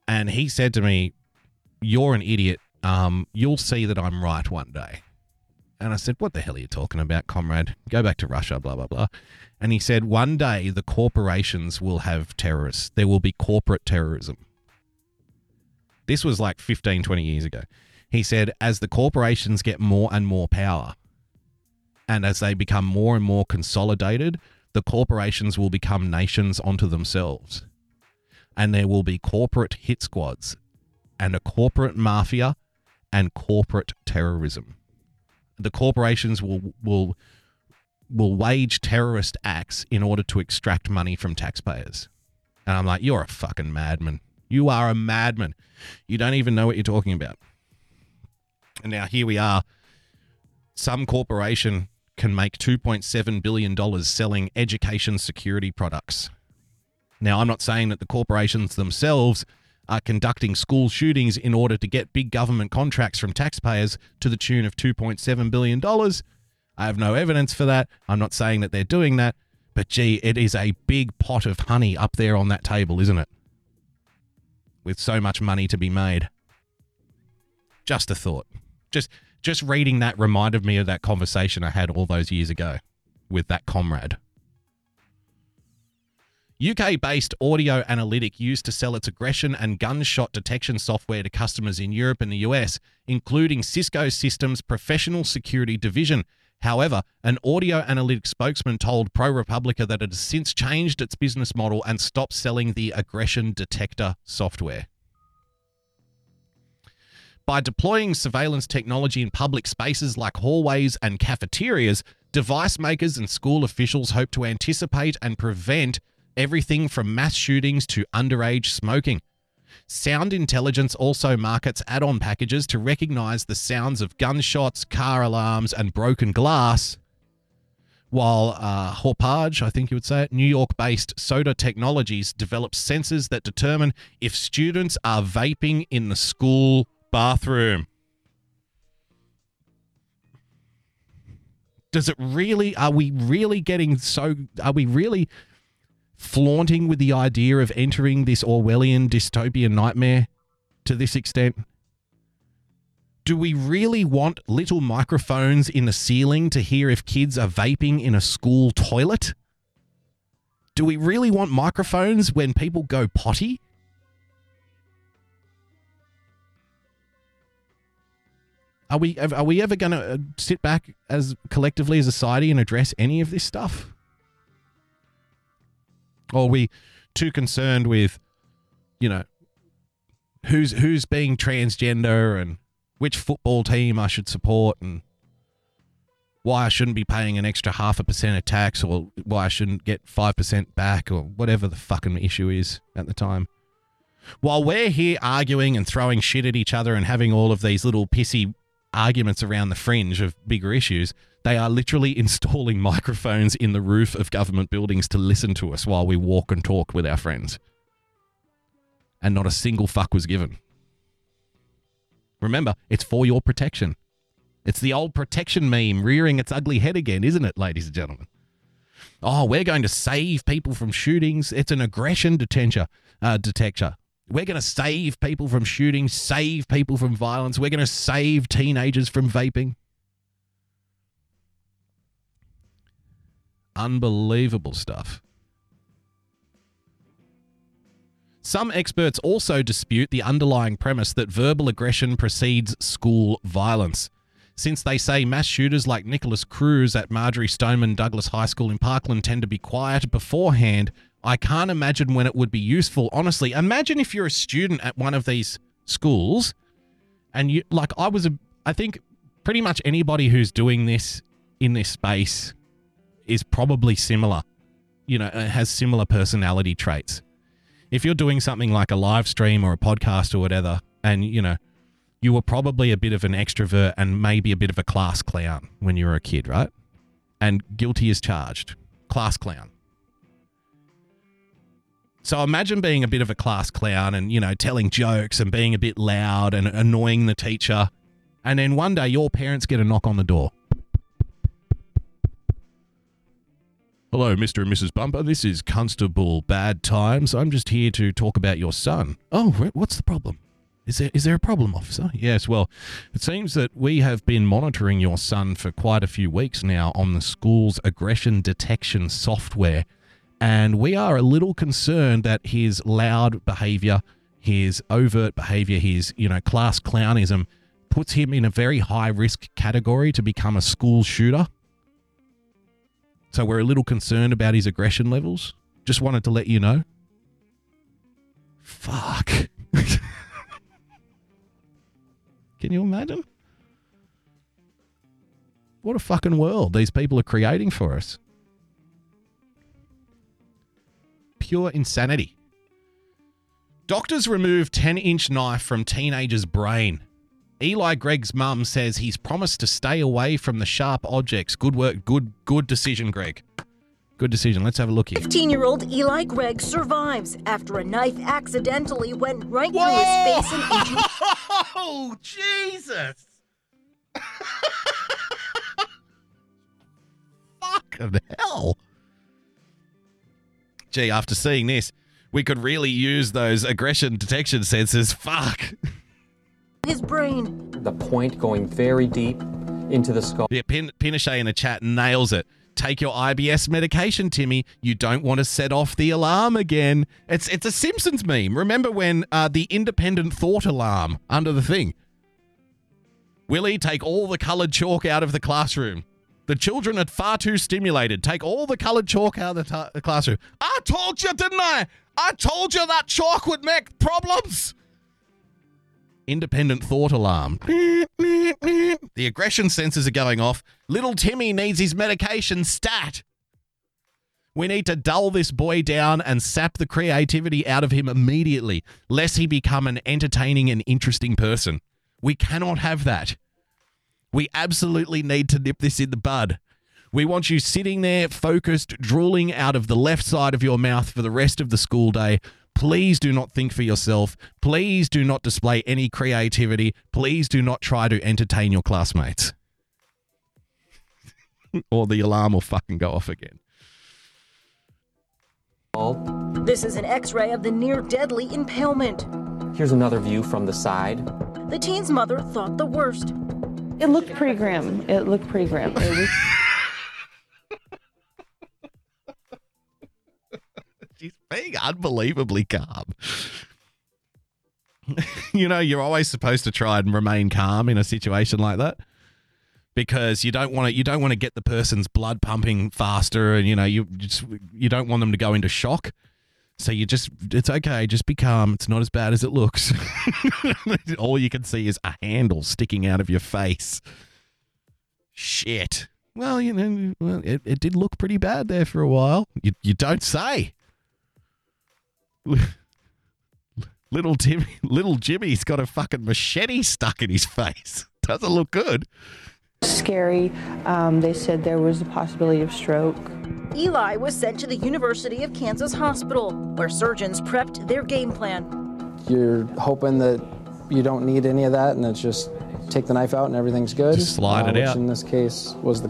And he said to me, You're an idiot. Um, you'll see that I'm right one day. And I said, What the hell are you talking about, comrade? Go back to Russia, blah, blah, blah. And he said, One day the corporations will have terrorists. There will be corporate terrorism. This was like 15, 20 years ago. He said, As the corporations get more and more power, and as they become more and more consolidated, the corporations will become nations onto themselves. And there will be corporate hit squads and a corporate mafia and corporate terrorism. The corporations will will will wage terrorist acts in order to extract money from taxpayers. And I'm like, you're a fucking madman. You are a madman. You don't even know what you're talking about. And now here we are. Some corporation can make $2.7 billion selling education security products. Now, I'm not saying that the corporations themselves are conducting school shootings in order to get big government contracts from taxpayers to the tune of $2.7 billion. I have no evidence for that. I'm not saying that they're doing that, but gee, it is a big pot of honey up there on that table, isn't it? With so much money to be made. Just a thought. Just just reading that reminded me of that conversation I had all those years ago with that comrade. UK based Audio Analytic used to sell its aggression and gunshot detection software to customers in Europe and the US, including Cisco Systems' professional security division. However, an Audio Analytic spokesman told ProRepublica that it has since changed its business model and stopped selling the aggression detector software. By deploying surveillance technology in public spaces like hallways and cafeterias, device makers and school officials hope to anticipate and prevent everything from mass shootings to underage smoking. Sound Intelligence also markets add on packages to recognize the sounds of gunshots, car alarms, and broken glass. While uh, Hauppauge, I think you would say it, New York based Soter Technologies develops sensors that determine if students are vaping in the school bathroom. Does it really, are we really getting so, are we really flaunting with the idea of entering this Orwellian dystopian nightmare to this extent? Do we really want little microphones in the ceiling to hear if kids are vaping in a school toilet? Do we really want microphones when people go potty? Are we are we ever going to uh, sit back as collectively as a society and address any of this stuff? Or are we too concerned with, you know, who's who's being transgender and which football team I should support and why I shouldn't be paying an extra half a percent of tax or why I shouldn't get 5% back or whatever the fucking issue is at the time. While we're here arguing and throwing shit at each other and having all of these little pissy arguments around the fringe of bigger issues, they are literally installing microphones in the roof of government buildings to listen to us while we walk and talk with our friends. And not a single fuck was given. Remember, it's for your protection. It's the old protection meme rearing its ugly head again, isn't it, ladies and gentlemen? Oh, we're going to save people from shootings. It's an aggression detector. Uh, detector. We're going to save people from shooting, save people from violence. We're going to save teenagers from vaping. Unbelievable stuff. Some experts also dispute the underlying premise that verbal aggression precedes school violence. Since they say mass shooters like Nikolas Cruz at Marjory Stoneman Douglas High School in Parkland tend to be quiet beforehand, I can't imagine when it would be useful. Honestly, imagine if you're a student at one of these schools and you like I was a I think pretty much anybody who's doing this in this space is probably similar. You know, has similar personality traits. If you're doing something like a live stream or a podcast or whatever and you know, you were probably a bit of an extrovert and maybe a bit of a class clown when you were a kid, right? And guilty as charged. Class clown. So imagine being a bit of a class clown and, you know, telling jokes and being a bit loud and annoying the teacher. And then one day your parents get a knock on the door. Hello, Mr. and Mrs. Bumper. This is Constable Bad Times. I'm just here to talk about your son. Oh, what's the problem? Is there is there a problem, officer? Yes, well, it seems that we have been monitoring your son for quite a few weeks now on the school's aggression detection software and we are a little concerned that his loud behavior, his overt behavior, his, you know, class clownism puts him in a very high risk category to become a school shooter. So we're a little concerned about his aggression levels. Just wanted to let you know. Fuck. <laughs> Can you imagine? What a fucking world these people are creating for us. pure insanity. Doctors remove 10 inch knife from teenager's brain. Eli Gregg's mum says he's promised to stay away from the sharp objects. Good work, good good decision, Greg. Good decision. Let's have a look here. 15 year old Eli Gregg survives after a knife accidentally went right through his face and into. <laughs> Oh, Jesus! <laughs> Fucking hell. Gee, after seeing this, we could really use those aggression detection sensors. Fuck. <laughs> his brain. The point going very deep into the skull. Yeah, Pin- Pinochet in the chat nails it. Take your IBS medication, Timmy. You don't want to set off the alarm again. It's it's a Simpsons meme. Remember when uh, the independent thought alarm under the thing? Willie, take all the coloured chalk out of the classroom. The children are far too stimulated. Take all the coloured chalk out of the, ta- the classroom. I told you, didn't I? I told you that chalk would make problems. Independent thought alarm. The aggression sensors are going off. Little Timmy needs his medication stat. We need to dull this boy down and sap the creativity out of him immediately, lest he become an entertaining and interesting person. We cannot have that. We absolutely need to nip this in the bud. We want you sitting there, focused, drooling out of the left side of your mouth for the rest of the school day. Please do not think for yourself. Please do not display any creativity. Please do not try to entertain your classmates. <laughs> or the alarm will fucking go off again. This is an x ray of the near deadly impalement. Here's another view from the side. The teen's mother thought the worst. It looked pretty grim. It looked pretty grim. <laughs> being unbelievably calm. <laughs> you know, you're always supposed to try and remain calm in a situation like that because you don't want to you don't want to get the person's blood pumping faster and you know you just you don't want them to go into shock. So you just it's okay, just be calm. It's not as bad as it looks. <laughs> All you can see is a handle sticking out of your face. Shit. Well, you know, it, it did look pretty bad there for a while. You you don't say. <laughs> Little Timmy, little Jimmy's got a fucking machete stuck in his face. <laughs> Doesn't look good. scary. Um, they said there was a possibility of stroke. Eli was sent to the University of Kansas Hospital, where surgeons prepped their game plan. You're hoping that you don't need any of that, and it's just take the knife out and everything's good. Just slide it which out. In this case, was the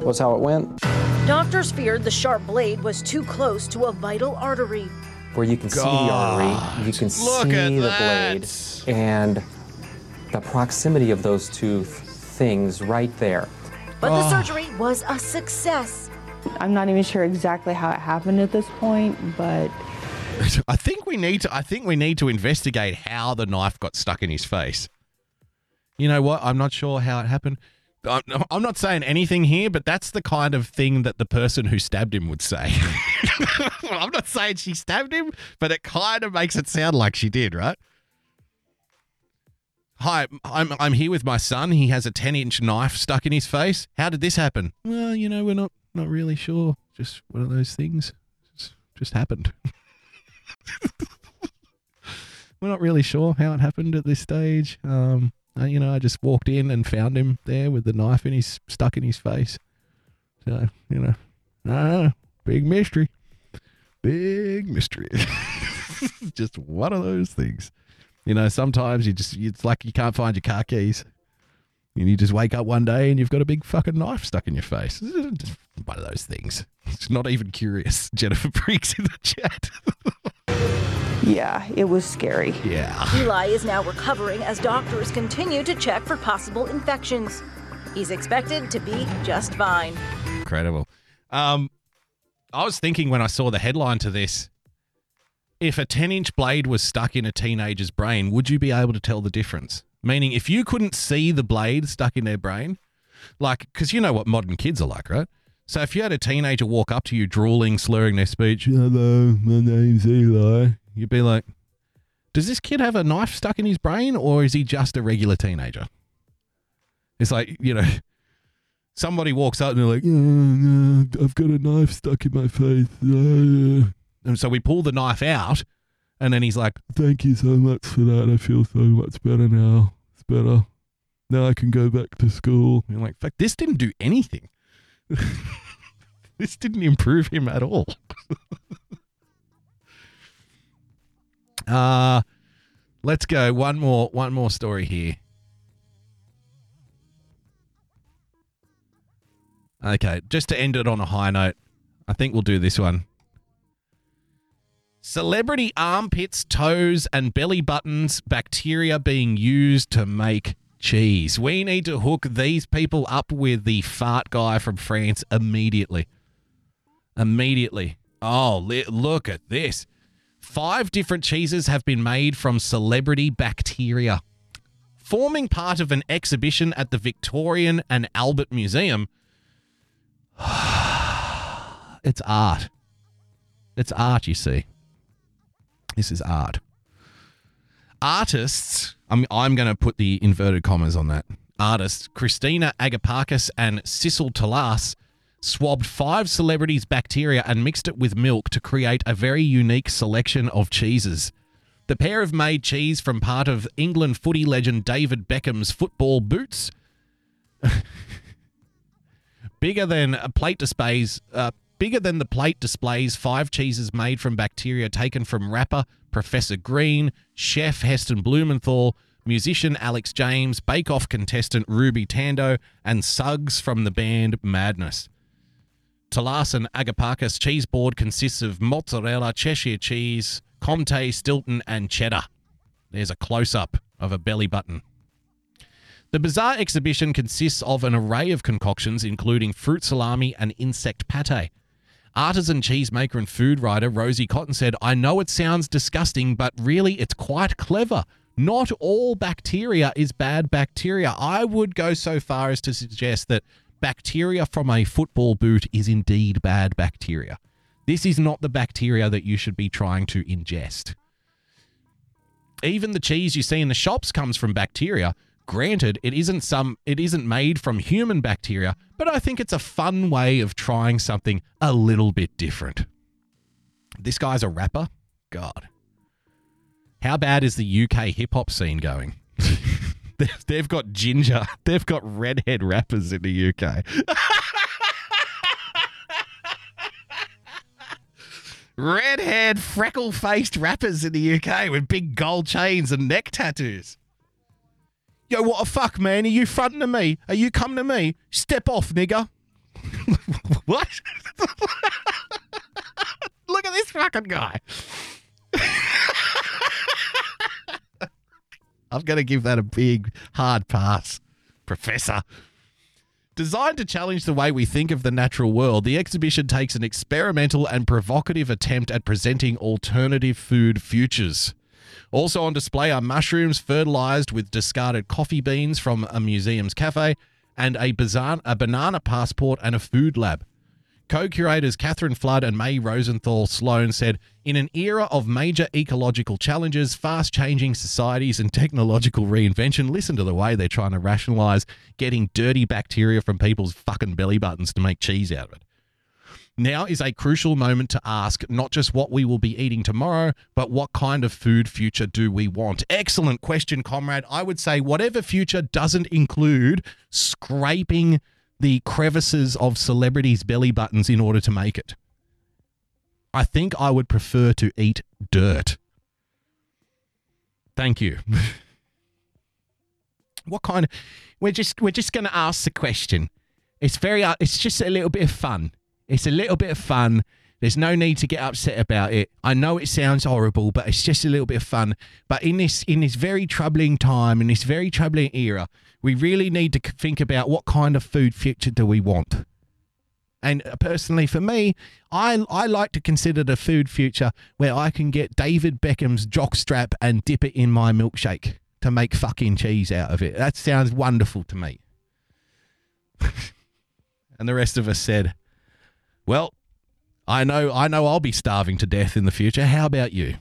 was how it went. Doctors feared the sharp blade was too close to a vital artery. Where you can see the artery, you can look see the that. blade, and the proximity of those two th- things right there. But the Oh. surgery was a success. I'm not even sure exactly how it happened at this point, but <laughs> I think we need to. I think we need to investigate how the knife got stuck in his face. You know what? I'm not sure how it happened. I'm, not saying anything here, but that's the kind of thing that the person who stabbed him would say. <laughs> I'm not saying she stabbed him, but it kind of makes it sound like she did, right? Hi, I'm I'm here with my son. He has a 10 inch knife stuck in his face. How did this happen? Well, you know, we're not not really sure. Just one of those things. Just, just happened. <laughs> we're not really sure how it happened at this stage. Um, you know, I just walked in and found him there with the knife in his stuck in his face. So you know, ah, big mystery, big mystery. <laughs> just one of those things. You know, sometimes you just it's like you can't find your car keys. And you just wake up one day and you've got a big fucking knife stuck in your face. Just one of those things. It's not even curious. <laughs> Jennifer Freaks in the chat. <laughs> yeah, it was scary. Yeah. Eli is now recovering as doctors continue to check for possible infections. He's expected to be just fine. Incredible. Um, I was thinking when I saw the headline to this, if a 10 inch blade was stuck in a teenager's brain, would you be able to tell the difference? Meaning, if you couldn't see the blade stuck in their brain, like, because you know what modern kids are like, right? So if you had a teenager walk up to you drooling, slurring their speech, hello, my name's Eli, you'd be like, does this kid have a knife stuck in his brain or is he just a regular teenager? It's like, you know, somebody walks up and they're like, "Yeah, yeah, I've got a knife stuck in my face. Uh." And so we pull the knife out, and then he's like, Thank you so much for that. I feel so much better now. It's better. Now I can go back to school. And I'm like, Fuck, this didn't do anything. <laughs> this didn't improve him at all. <laughs> uh let's go one more one more story here. Okay, just to end it on a high note, I think we'll do this one. Celebrity armpits, toes, and belly buttons bacteria being used to make cheese. We need to hook these people up with the fart guy from France immediately. Immediately. Oh, look at this. Five different cheeses have been made from celebrity bacteria. Forming part of an exhibition at the Victorian and Albert Museum, <sighs> it's art. It's art, you see. This is art. Artists, I'm, I'm going to put the inverted commas on that. Artists Christina Agapakis and Sissel Tolaas swabbed five celebrities' bacteria and mixed it with milk to create a very unique selection of cheeses. The pair have made cheese from part of England footy legend David Beckham's football boots. <laughs> bigger than a plate displays, uh, bigger than the plate displays five cheeses made from bacteria taken from rapper Professor Green, chef Heston Blumenthal, musician Alex James, Bake Off contestant Ruby Tandoh, and Suggs from the band Madness. Tolaas and Agapakis cheese board consists of mozzarella, Cheshire cheese, Comté, Stilton, and cheddar. There's a close up of a belly button. The bizarre exhibition consists of an array of concoctions, including fruit salami and insect pate. Artisan cheesemaker and food writer Rosie Cotton said, I know it sounds disgusting, but really it's quite clever. Not all bacteria is bad bacteria. I would go so far as to suggest that bacteria from a football boot is indeed bad bacteria. This is not the bacteria that you should be trying to ingest. Even the cheese you see in the shops comes from bacteria. Granted, it isn't some it isn't made from human bacteria, but I think it's a fun way of trying something a little bit different. This guy's a rapper? God. How bad is the UK hip hop scene going? They've- They've got ginger. <laughs> They've got redhead rappers in the UK. <laughs> Redhead, freckle faced rappers in the UK with big gold chains and neck tattoos. Yo, what a fuck, man? Are you fronting to me? Are you coming to me? Step off, nigger. <laughs> what? Look at this fucking guy. I'm going to give that a big, hard pass, Professor. Designed to challenge the way we think of the natural world, the exhibition takes an experimental and provocative attempt at presenting alternative food futures. Also on display are mushrooms fertilized with discarded coffee beans from a museum's cafe and a, bizarre, a banana passport and a food lab. Co curators Catherine Flood and May Rosenthal Sloan said In an era of major ecological challenges, fast changing societies, and technological reinvention, listen to the way they're trying to rationalize getting dirty bacteria from people's fucking belly buttons to make cheese out of it. Now is a crucial moment to ask not just what we will be eating tomorrow, but what kind of food future do we want? Excellent question, comrade. I would say whatever future doesn't include scraping the crevices of celebrities' belly buttons in order to make it. I think I would prefer to eat dirt. Thank you. <laughs> what kind of we're just we're just going to ask the question. It's very uh, it's just a little bit of fun. It's a little bit of fun. There's no need to get upset about it. I know it sounds horrible, but it's just a little bit of fun. But in this in this very troubling time, in this very troubling era, we really need to think about what kind of food future do we want. And uh, personally, for me, I I like to consider the food future where I can get David Beckham's jockstrap and dip it in my milkshake to make fucking cheese out of it. That sounds wonderful to me. <laughs> and the rest of us said, "Well, I know I know I'll be starving to death in the future. How about you?"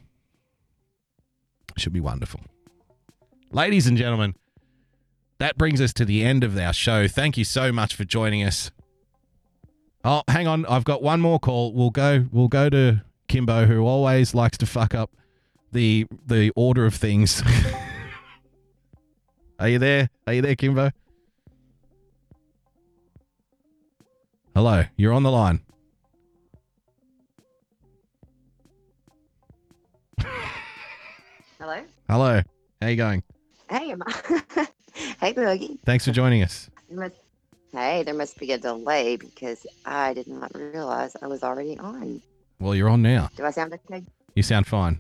Should be wonderful. Ladies and gentlemen, that brings us to the end of our show. Thank you so much for joining us. Oh, hang on. I've got one more call. We'll go we'll go to Kimbo who always likes to fuck up the the order of things. <laughs> Are you there? Are you there, Kimbo? Hello, you're on the line. Hello. Hello. How you going? Hey, am I- <laughs> hey, Boogie. Thanks for joining us. Hey, there must be a delay because I did not realize I was already on. Well, you're on now. Do I sound okay? You sound fine.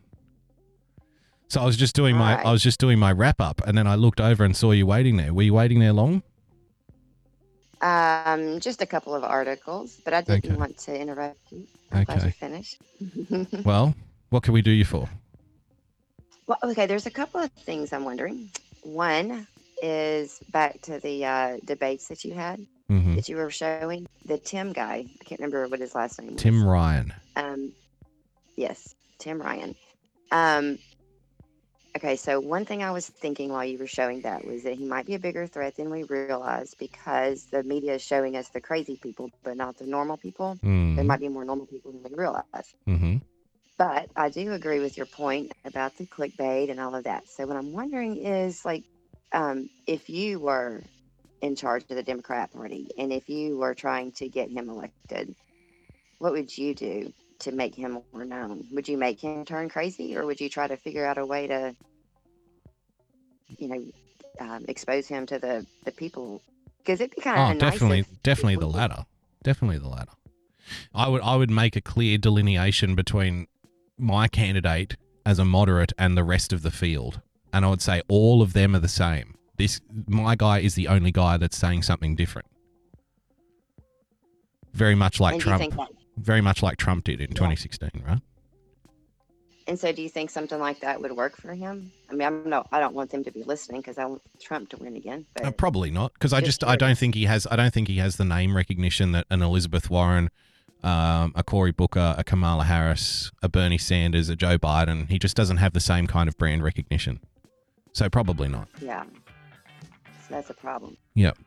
So I was just doing my Alright. I was just doing my wrap up, and then I looked over and saw you waiting there. Were you waiting there long? Um, just a couple of articles, but I didn't Okay. want to interrupt you. I'm glad Okay. you finished. <laughs> Well, what can we do you for? Well, okay, there's a couple of things I'm wondering. One is back to the uh, debates that you had Mhm. that you were showing. The Tim guy, I can't remember what his last name was. Tim Ryan. Um, yes, Tim Ryan. Um, okay, so one thing I was thinking while you were showing that was that he might be a bigger threat than we realize because the media is showing us the crazy people, but not the normal people. There Mhm. might be more normal people than we realize. Mm-hmm. But I do agree with your point about the clickbait and all of that. So what I'm wondering is like, um, if you were in charge of the Democrat Party and if you were trying to get him elected, what would you do to make him more known? Would you make him turn crazy, or would you try to figure out a way to, you know, um, expose him to the the people? Because it'd be kind of Oh, nice. definitely, if- definitely the latter. Definitely the latter. I would, I would make a clear delineation between my candidate as a moderate and the rest of the field, and I would say all of them are the same. This, my guy is the only guy that's saying something different. Very much like And Trump. Very much like Trump did in 2016, right? And so, do you think something like that would work for him? I mean, I'm no, I don't want them to be listening because I want Trump to win again. Uh, probably not, because I Just just I don't think he has I don't think he has the name recognition that an Elizabeth Warren, um, a Cory Booker, a Kamala Harris, a Bernie Sanders, a Joe Biden. He just doesn't have the same kind of brand recognition. So probably not. yeah, so that's a problem. Yep,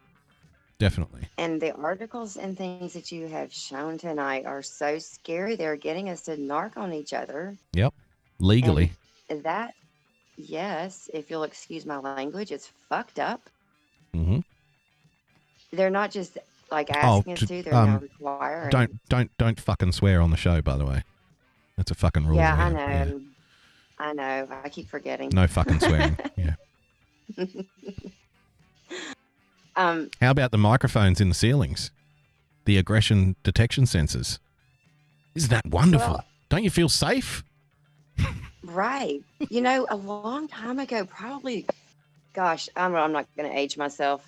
definitely. And the articles and things that you have shown tonight are so scary. They're getting us to narc on each other. Yep, legally. Is that, yes, if you'll excuse my language, it's fucked up. Mm-hmm. They're not just like Oh, asking us to, they're now um, requiring. don't don't don't fucking swear on the show. By the way, that's a fucking rule. Yeah, I know. I know. I keep forgetting. No fucking swearing. <laughs> yeah. <laughs> um, How about the microphones in the ceilings? The aggression detection sensors. Isn't that wonderful? Well- Don't you feel safe? Right. You know, a long time ago, probably, gosh, I'm, I'm not going to age myself,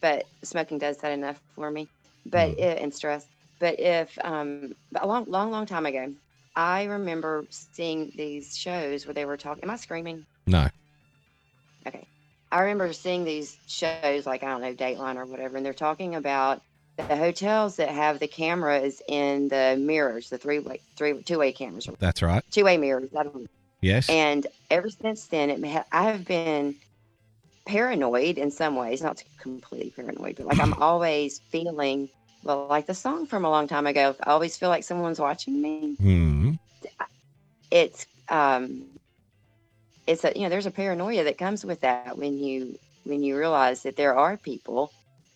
but smoking does that enough for me. But Mm. i- and stress. But if um, but a long, long, long time ago, I remember seeing these shows where they were talking. Am I screaming? No. Okay. I remember seeing these shows like I don't know Dateline or whatever, and they're talking about the hotels that have the cameras in the mirrors, the three way, three two way cameras, That's right. two way mirrors. I don't Yes. and ever since then, it ha- I have been paranoid in some ways, not completely paranoid, but like I'm <laughs> always feeling, well, like the song from a long time ago, I always feel like someone's watching me. Hmm. It's, um, it's a, you know, there's a paranoia that comes with that when you, when you realize that there are people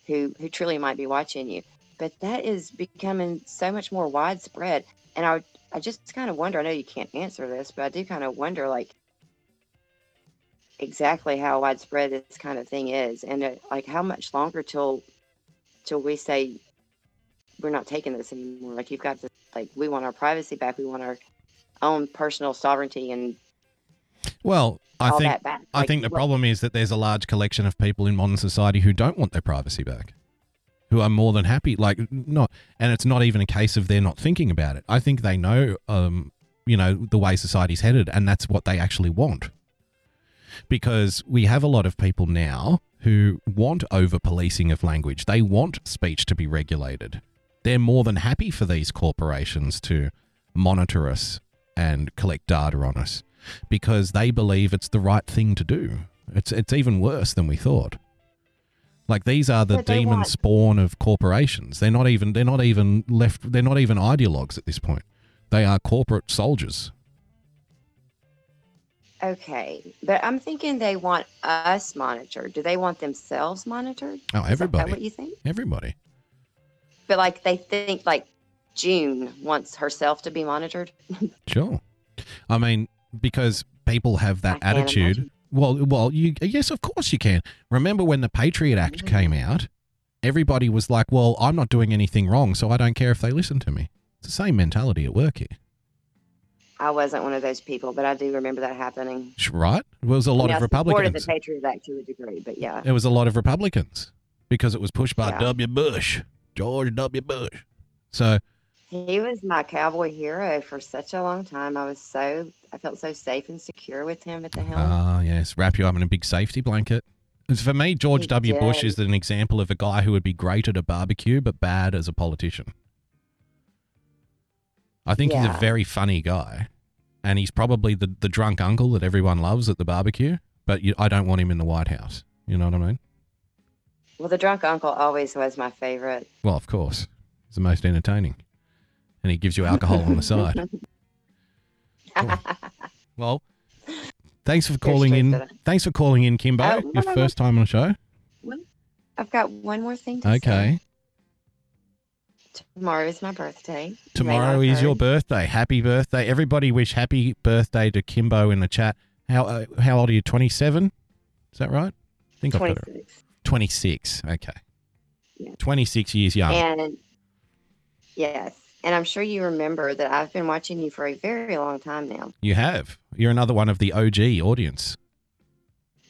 who, who truly might be watching you. But that is becoming so much more widespread. And I, I just kind of wonder, I know you can't answer this, but I do kind of wonder, like, exactly how widespread this kind of thing is, and uh, like how much longer till till we say we're not taking this anymore. Like you've got to like we want our privacy back, we want our own personal sovereignty, and Well, I think that back. I think the problem is that there's a large collection of people in modern society who don't want their privacy back, who are more than happy. Like not, and it's not even a case of they're not thinking about it. I think they know, um, you know, the way society's headed, and that's what they actually want. Because we have a lot of people now who want over policing of language. They want speech to be regulated. They're more than happy for these corporations to monitor us and collect data on us because they believe it's the right thing to do. It's it's even worse than we thought. Like these are the demon want- spawn of corporations. They're not even they're not even left they're not even ideologues at this point. They are corporate soldiers. okay. But I'm thinking they want us monitored. Do they want themselves monitored? Oh, Is that everybody. what you think? Everybody. But like they think like June wants herself to be monitored. <laughs> Sure. I mean, because people have that attitude. Well, well, you yes, of course you can. Remember when the Patriot Act Mm-hmm. came out? Everybody was like, "Well, I'm not doing anything wrong, so I don't care if they listen to me." It's the same mentality at work here, I wasn't one of those people, but I do remember that happening. right? It was a lot mean, of I supported Republicans. the Patriot Act to a degree, but yeah. It was a lot of Republicans because it was pushed by Yeah. W. Bush, George W. Bush. So He was my cowboy hero for such a long time. I was so I felt so safe and secure with him at the helm. Ah, yes, wrap you up in a big safety blanket. For me, George He W. Bush is an example of a guy who would be great at a barbecue but bad as a politician. I think he's a very funny guy, and he's probably the, the drunk uncle that everyone loves at the barbecue. But you, I don't want him in the White House. You know what I mean? Well, the drunk uncle always was my favorite. Well, of course, he's the most entertaining, and he gives you alcohol on the side. <laughs> <laughs> Well, thanks for calling in. Thanks for calling in, Kimbo. Oh, Your no, no, first time on the show. I've got one more thing to say. Okay. Tomorrow is my birthday. You may not Tomorrow is your birthday. Happy birthday. Everybody wish happy birthday to Kimbo in the chat. How uh, how old are you? 27? Is that right? I think I've got it. 26. 26. Okay. 26 years young. And yes, and I'm sure you remember that I've been watching you for a very long time now. you have. You're another one of the OG audience.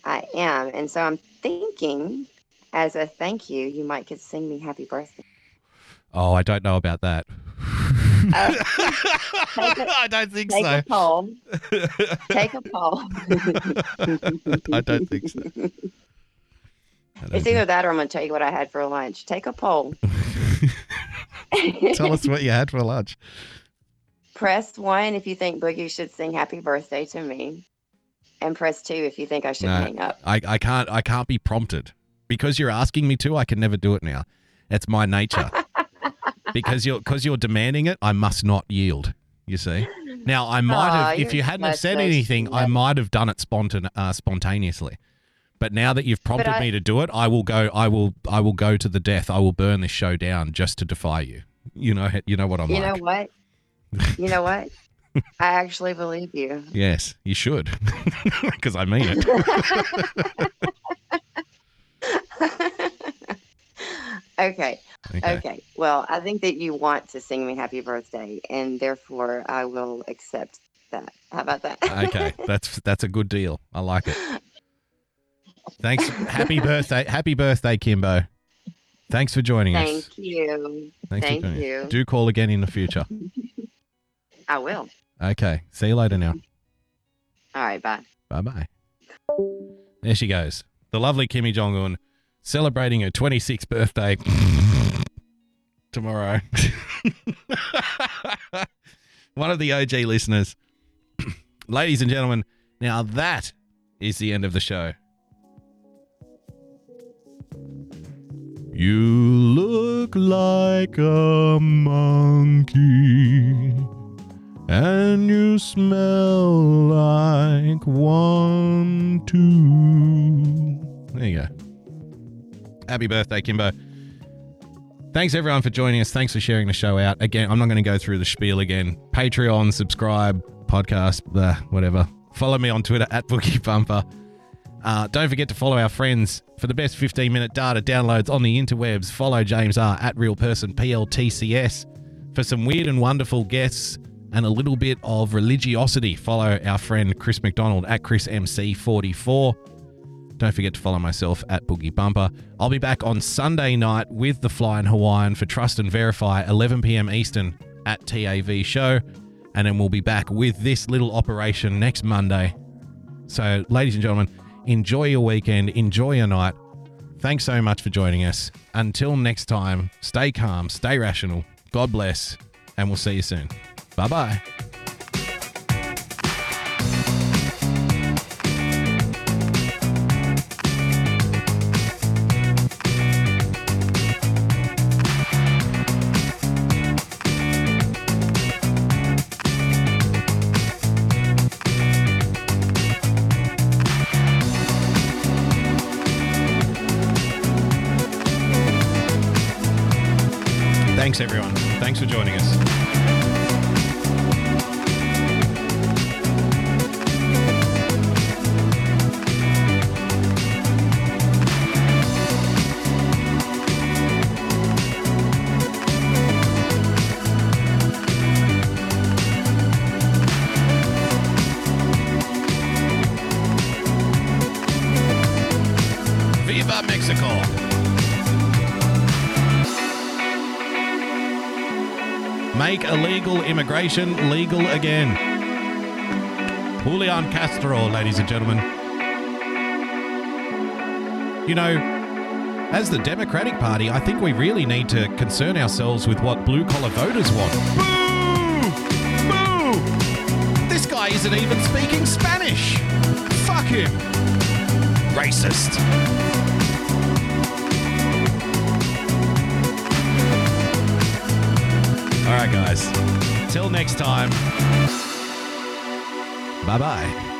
I am, and so I'm thinking, as a thank you, you might could sing me happy birthday. Oh, I don't know about that. <laughs> Oh. <laughs> I don't think take so. A poll. <laughs> take a poll. I don't think so. It's either that or I'm going to tell you what I had for lunch. Take a poll. <laughs> Tell us what you had for lunch. Press one if you think Boogie should sing happy birthday to me. And press two if you think I should No, hang up. I, I can't I can't be prompted. Because you're asking me to, I can never do it now. It's my nature. <laughs> because you're because you're demanding it, I must not yield. You see. Now I might have, if you're hadn't have said anything, I might have done it spontan- uh, spontaneously. But now that you've prompted I- me to do it, I will go. I will. I will go to the death. I will burn this show down just to defy you. You know. You know what I'm you like. know what? You know what? I actually believe you. <laughs> Yes, you should, <laughs> because I mean it. <laughs> Okay. Okay. okay. Well, I think that you want to sing me happy birthday, and therefore I will accept that. How about that? okay, that's that's a good deal. I like it. Thanks. Happy birthday. Happy birthday, Kimbo. Thanks for joining us. Thank you. Thanks Thank you. Do call again in the future. I will. Okay. See you later now. All right. Bye. Bye bye. There she goes. The lovely Kimmy Jong Un celebrating her 26th birthday <laughs> tomorrow. <laughs> One of the OG listeners. <clears throat> Ladies and gentlemen, now that is the end of the show. You look like a monkey, and you smell like one too. There you go. Happy birthday, Kimbo. Thanks everyone for joining us. Thanks for sharing the show out. Again, I'm not going to go through the spiel again. Patreon, subscribe, podcast, blah, whatever. Follow me on Twitter at Boogie Bumper. Uh, don't forget to follow our friends for the best 15 minute data downloads on the interwebs. Follow James R at Real Person PLTCS for some weird and wonderful guests and a little bit of religiosity. Follow our friend Chris McDonald at ChrisMC44. Don't forget to follow myself at Boogie Bumper. I'll be back on Sunday night with the Flying Hawaiian for Trust and Verify, 11 p.m. Eastern at TAV Show. And then we'll be back with this little operation next Monday. So, ladies and gentlemen, enjoy your weekend, enjoy your night. Thanks so much for joining us. Until next time, stay calm, stay rational. God bless, and we'll see you soon. Bye bye. Joining us. Immigration legal again. Julian Castro, ladies and gentlemen. You know, as the Democratic Party, I think we really need to concern ourselves with what blue collar voters want. Boo! Boo! This guy isn't even speaking Spanish. Fuck him. Racist. All right, guys. Till next time. Bye bye.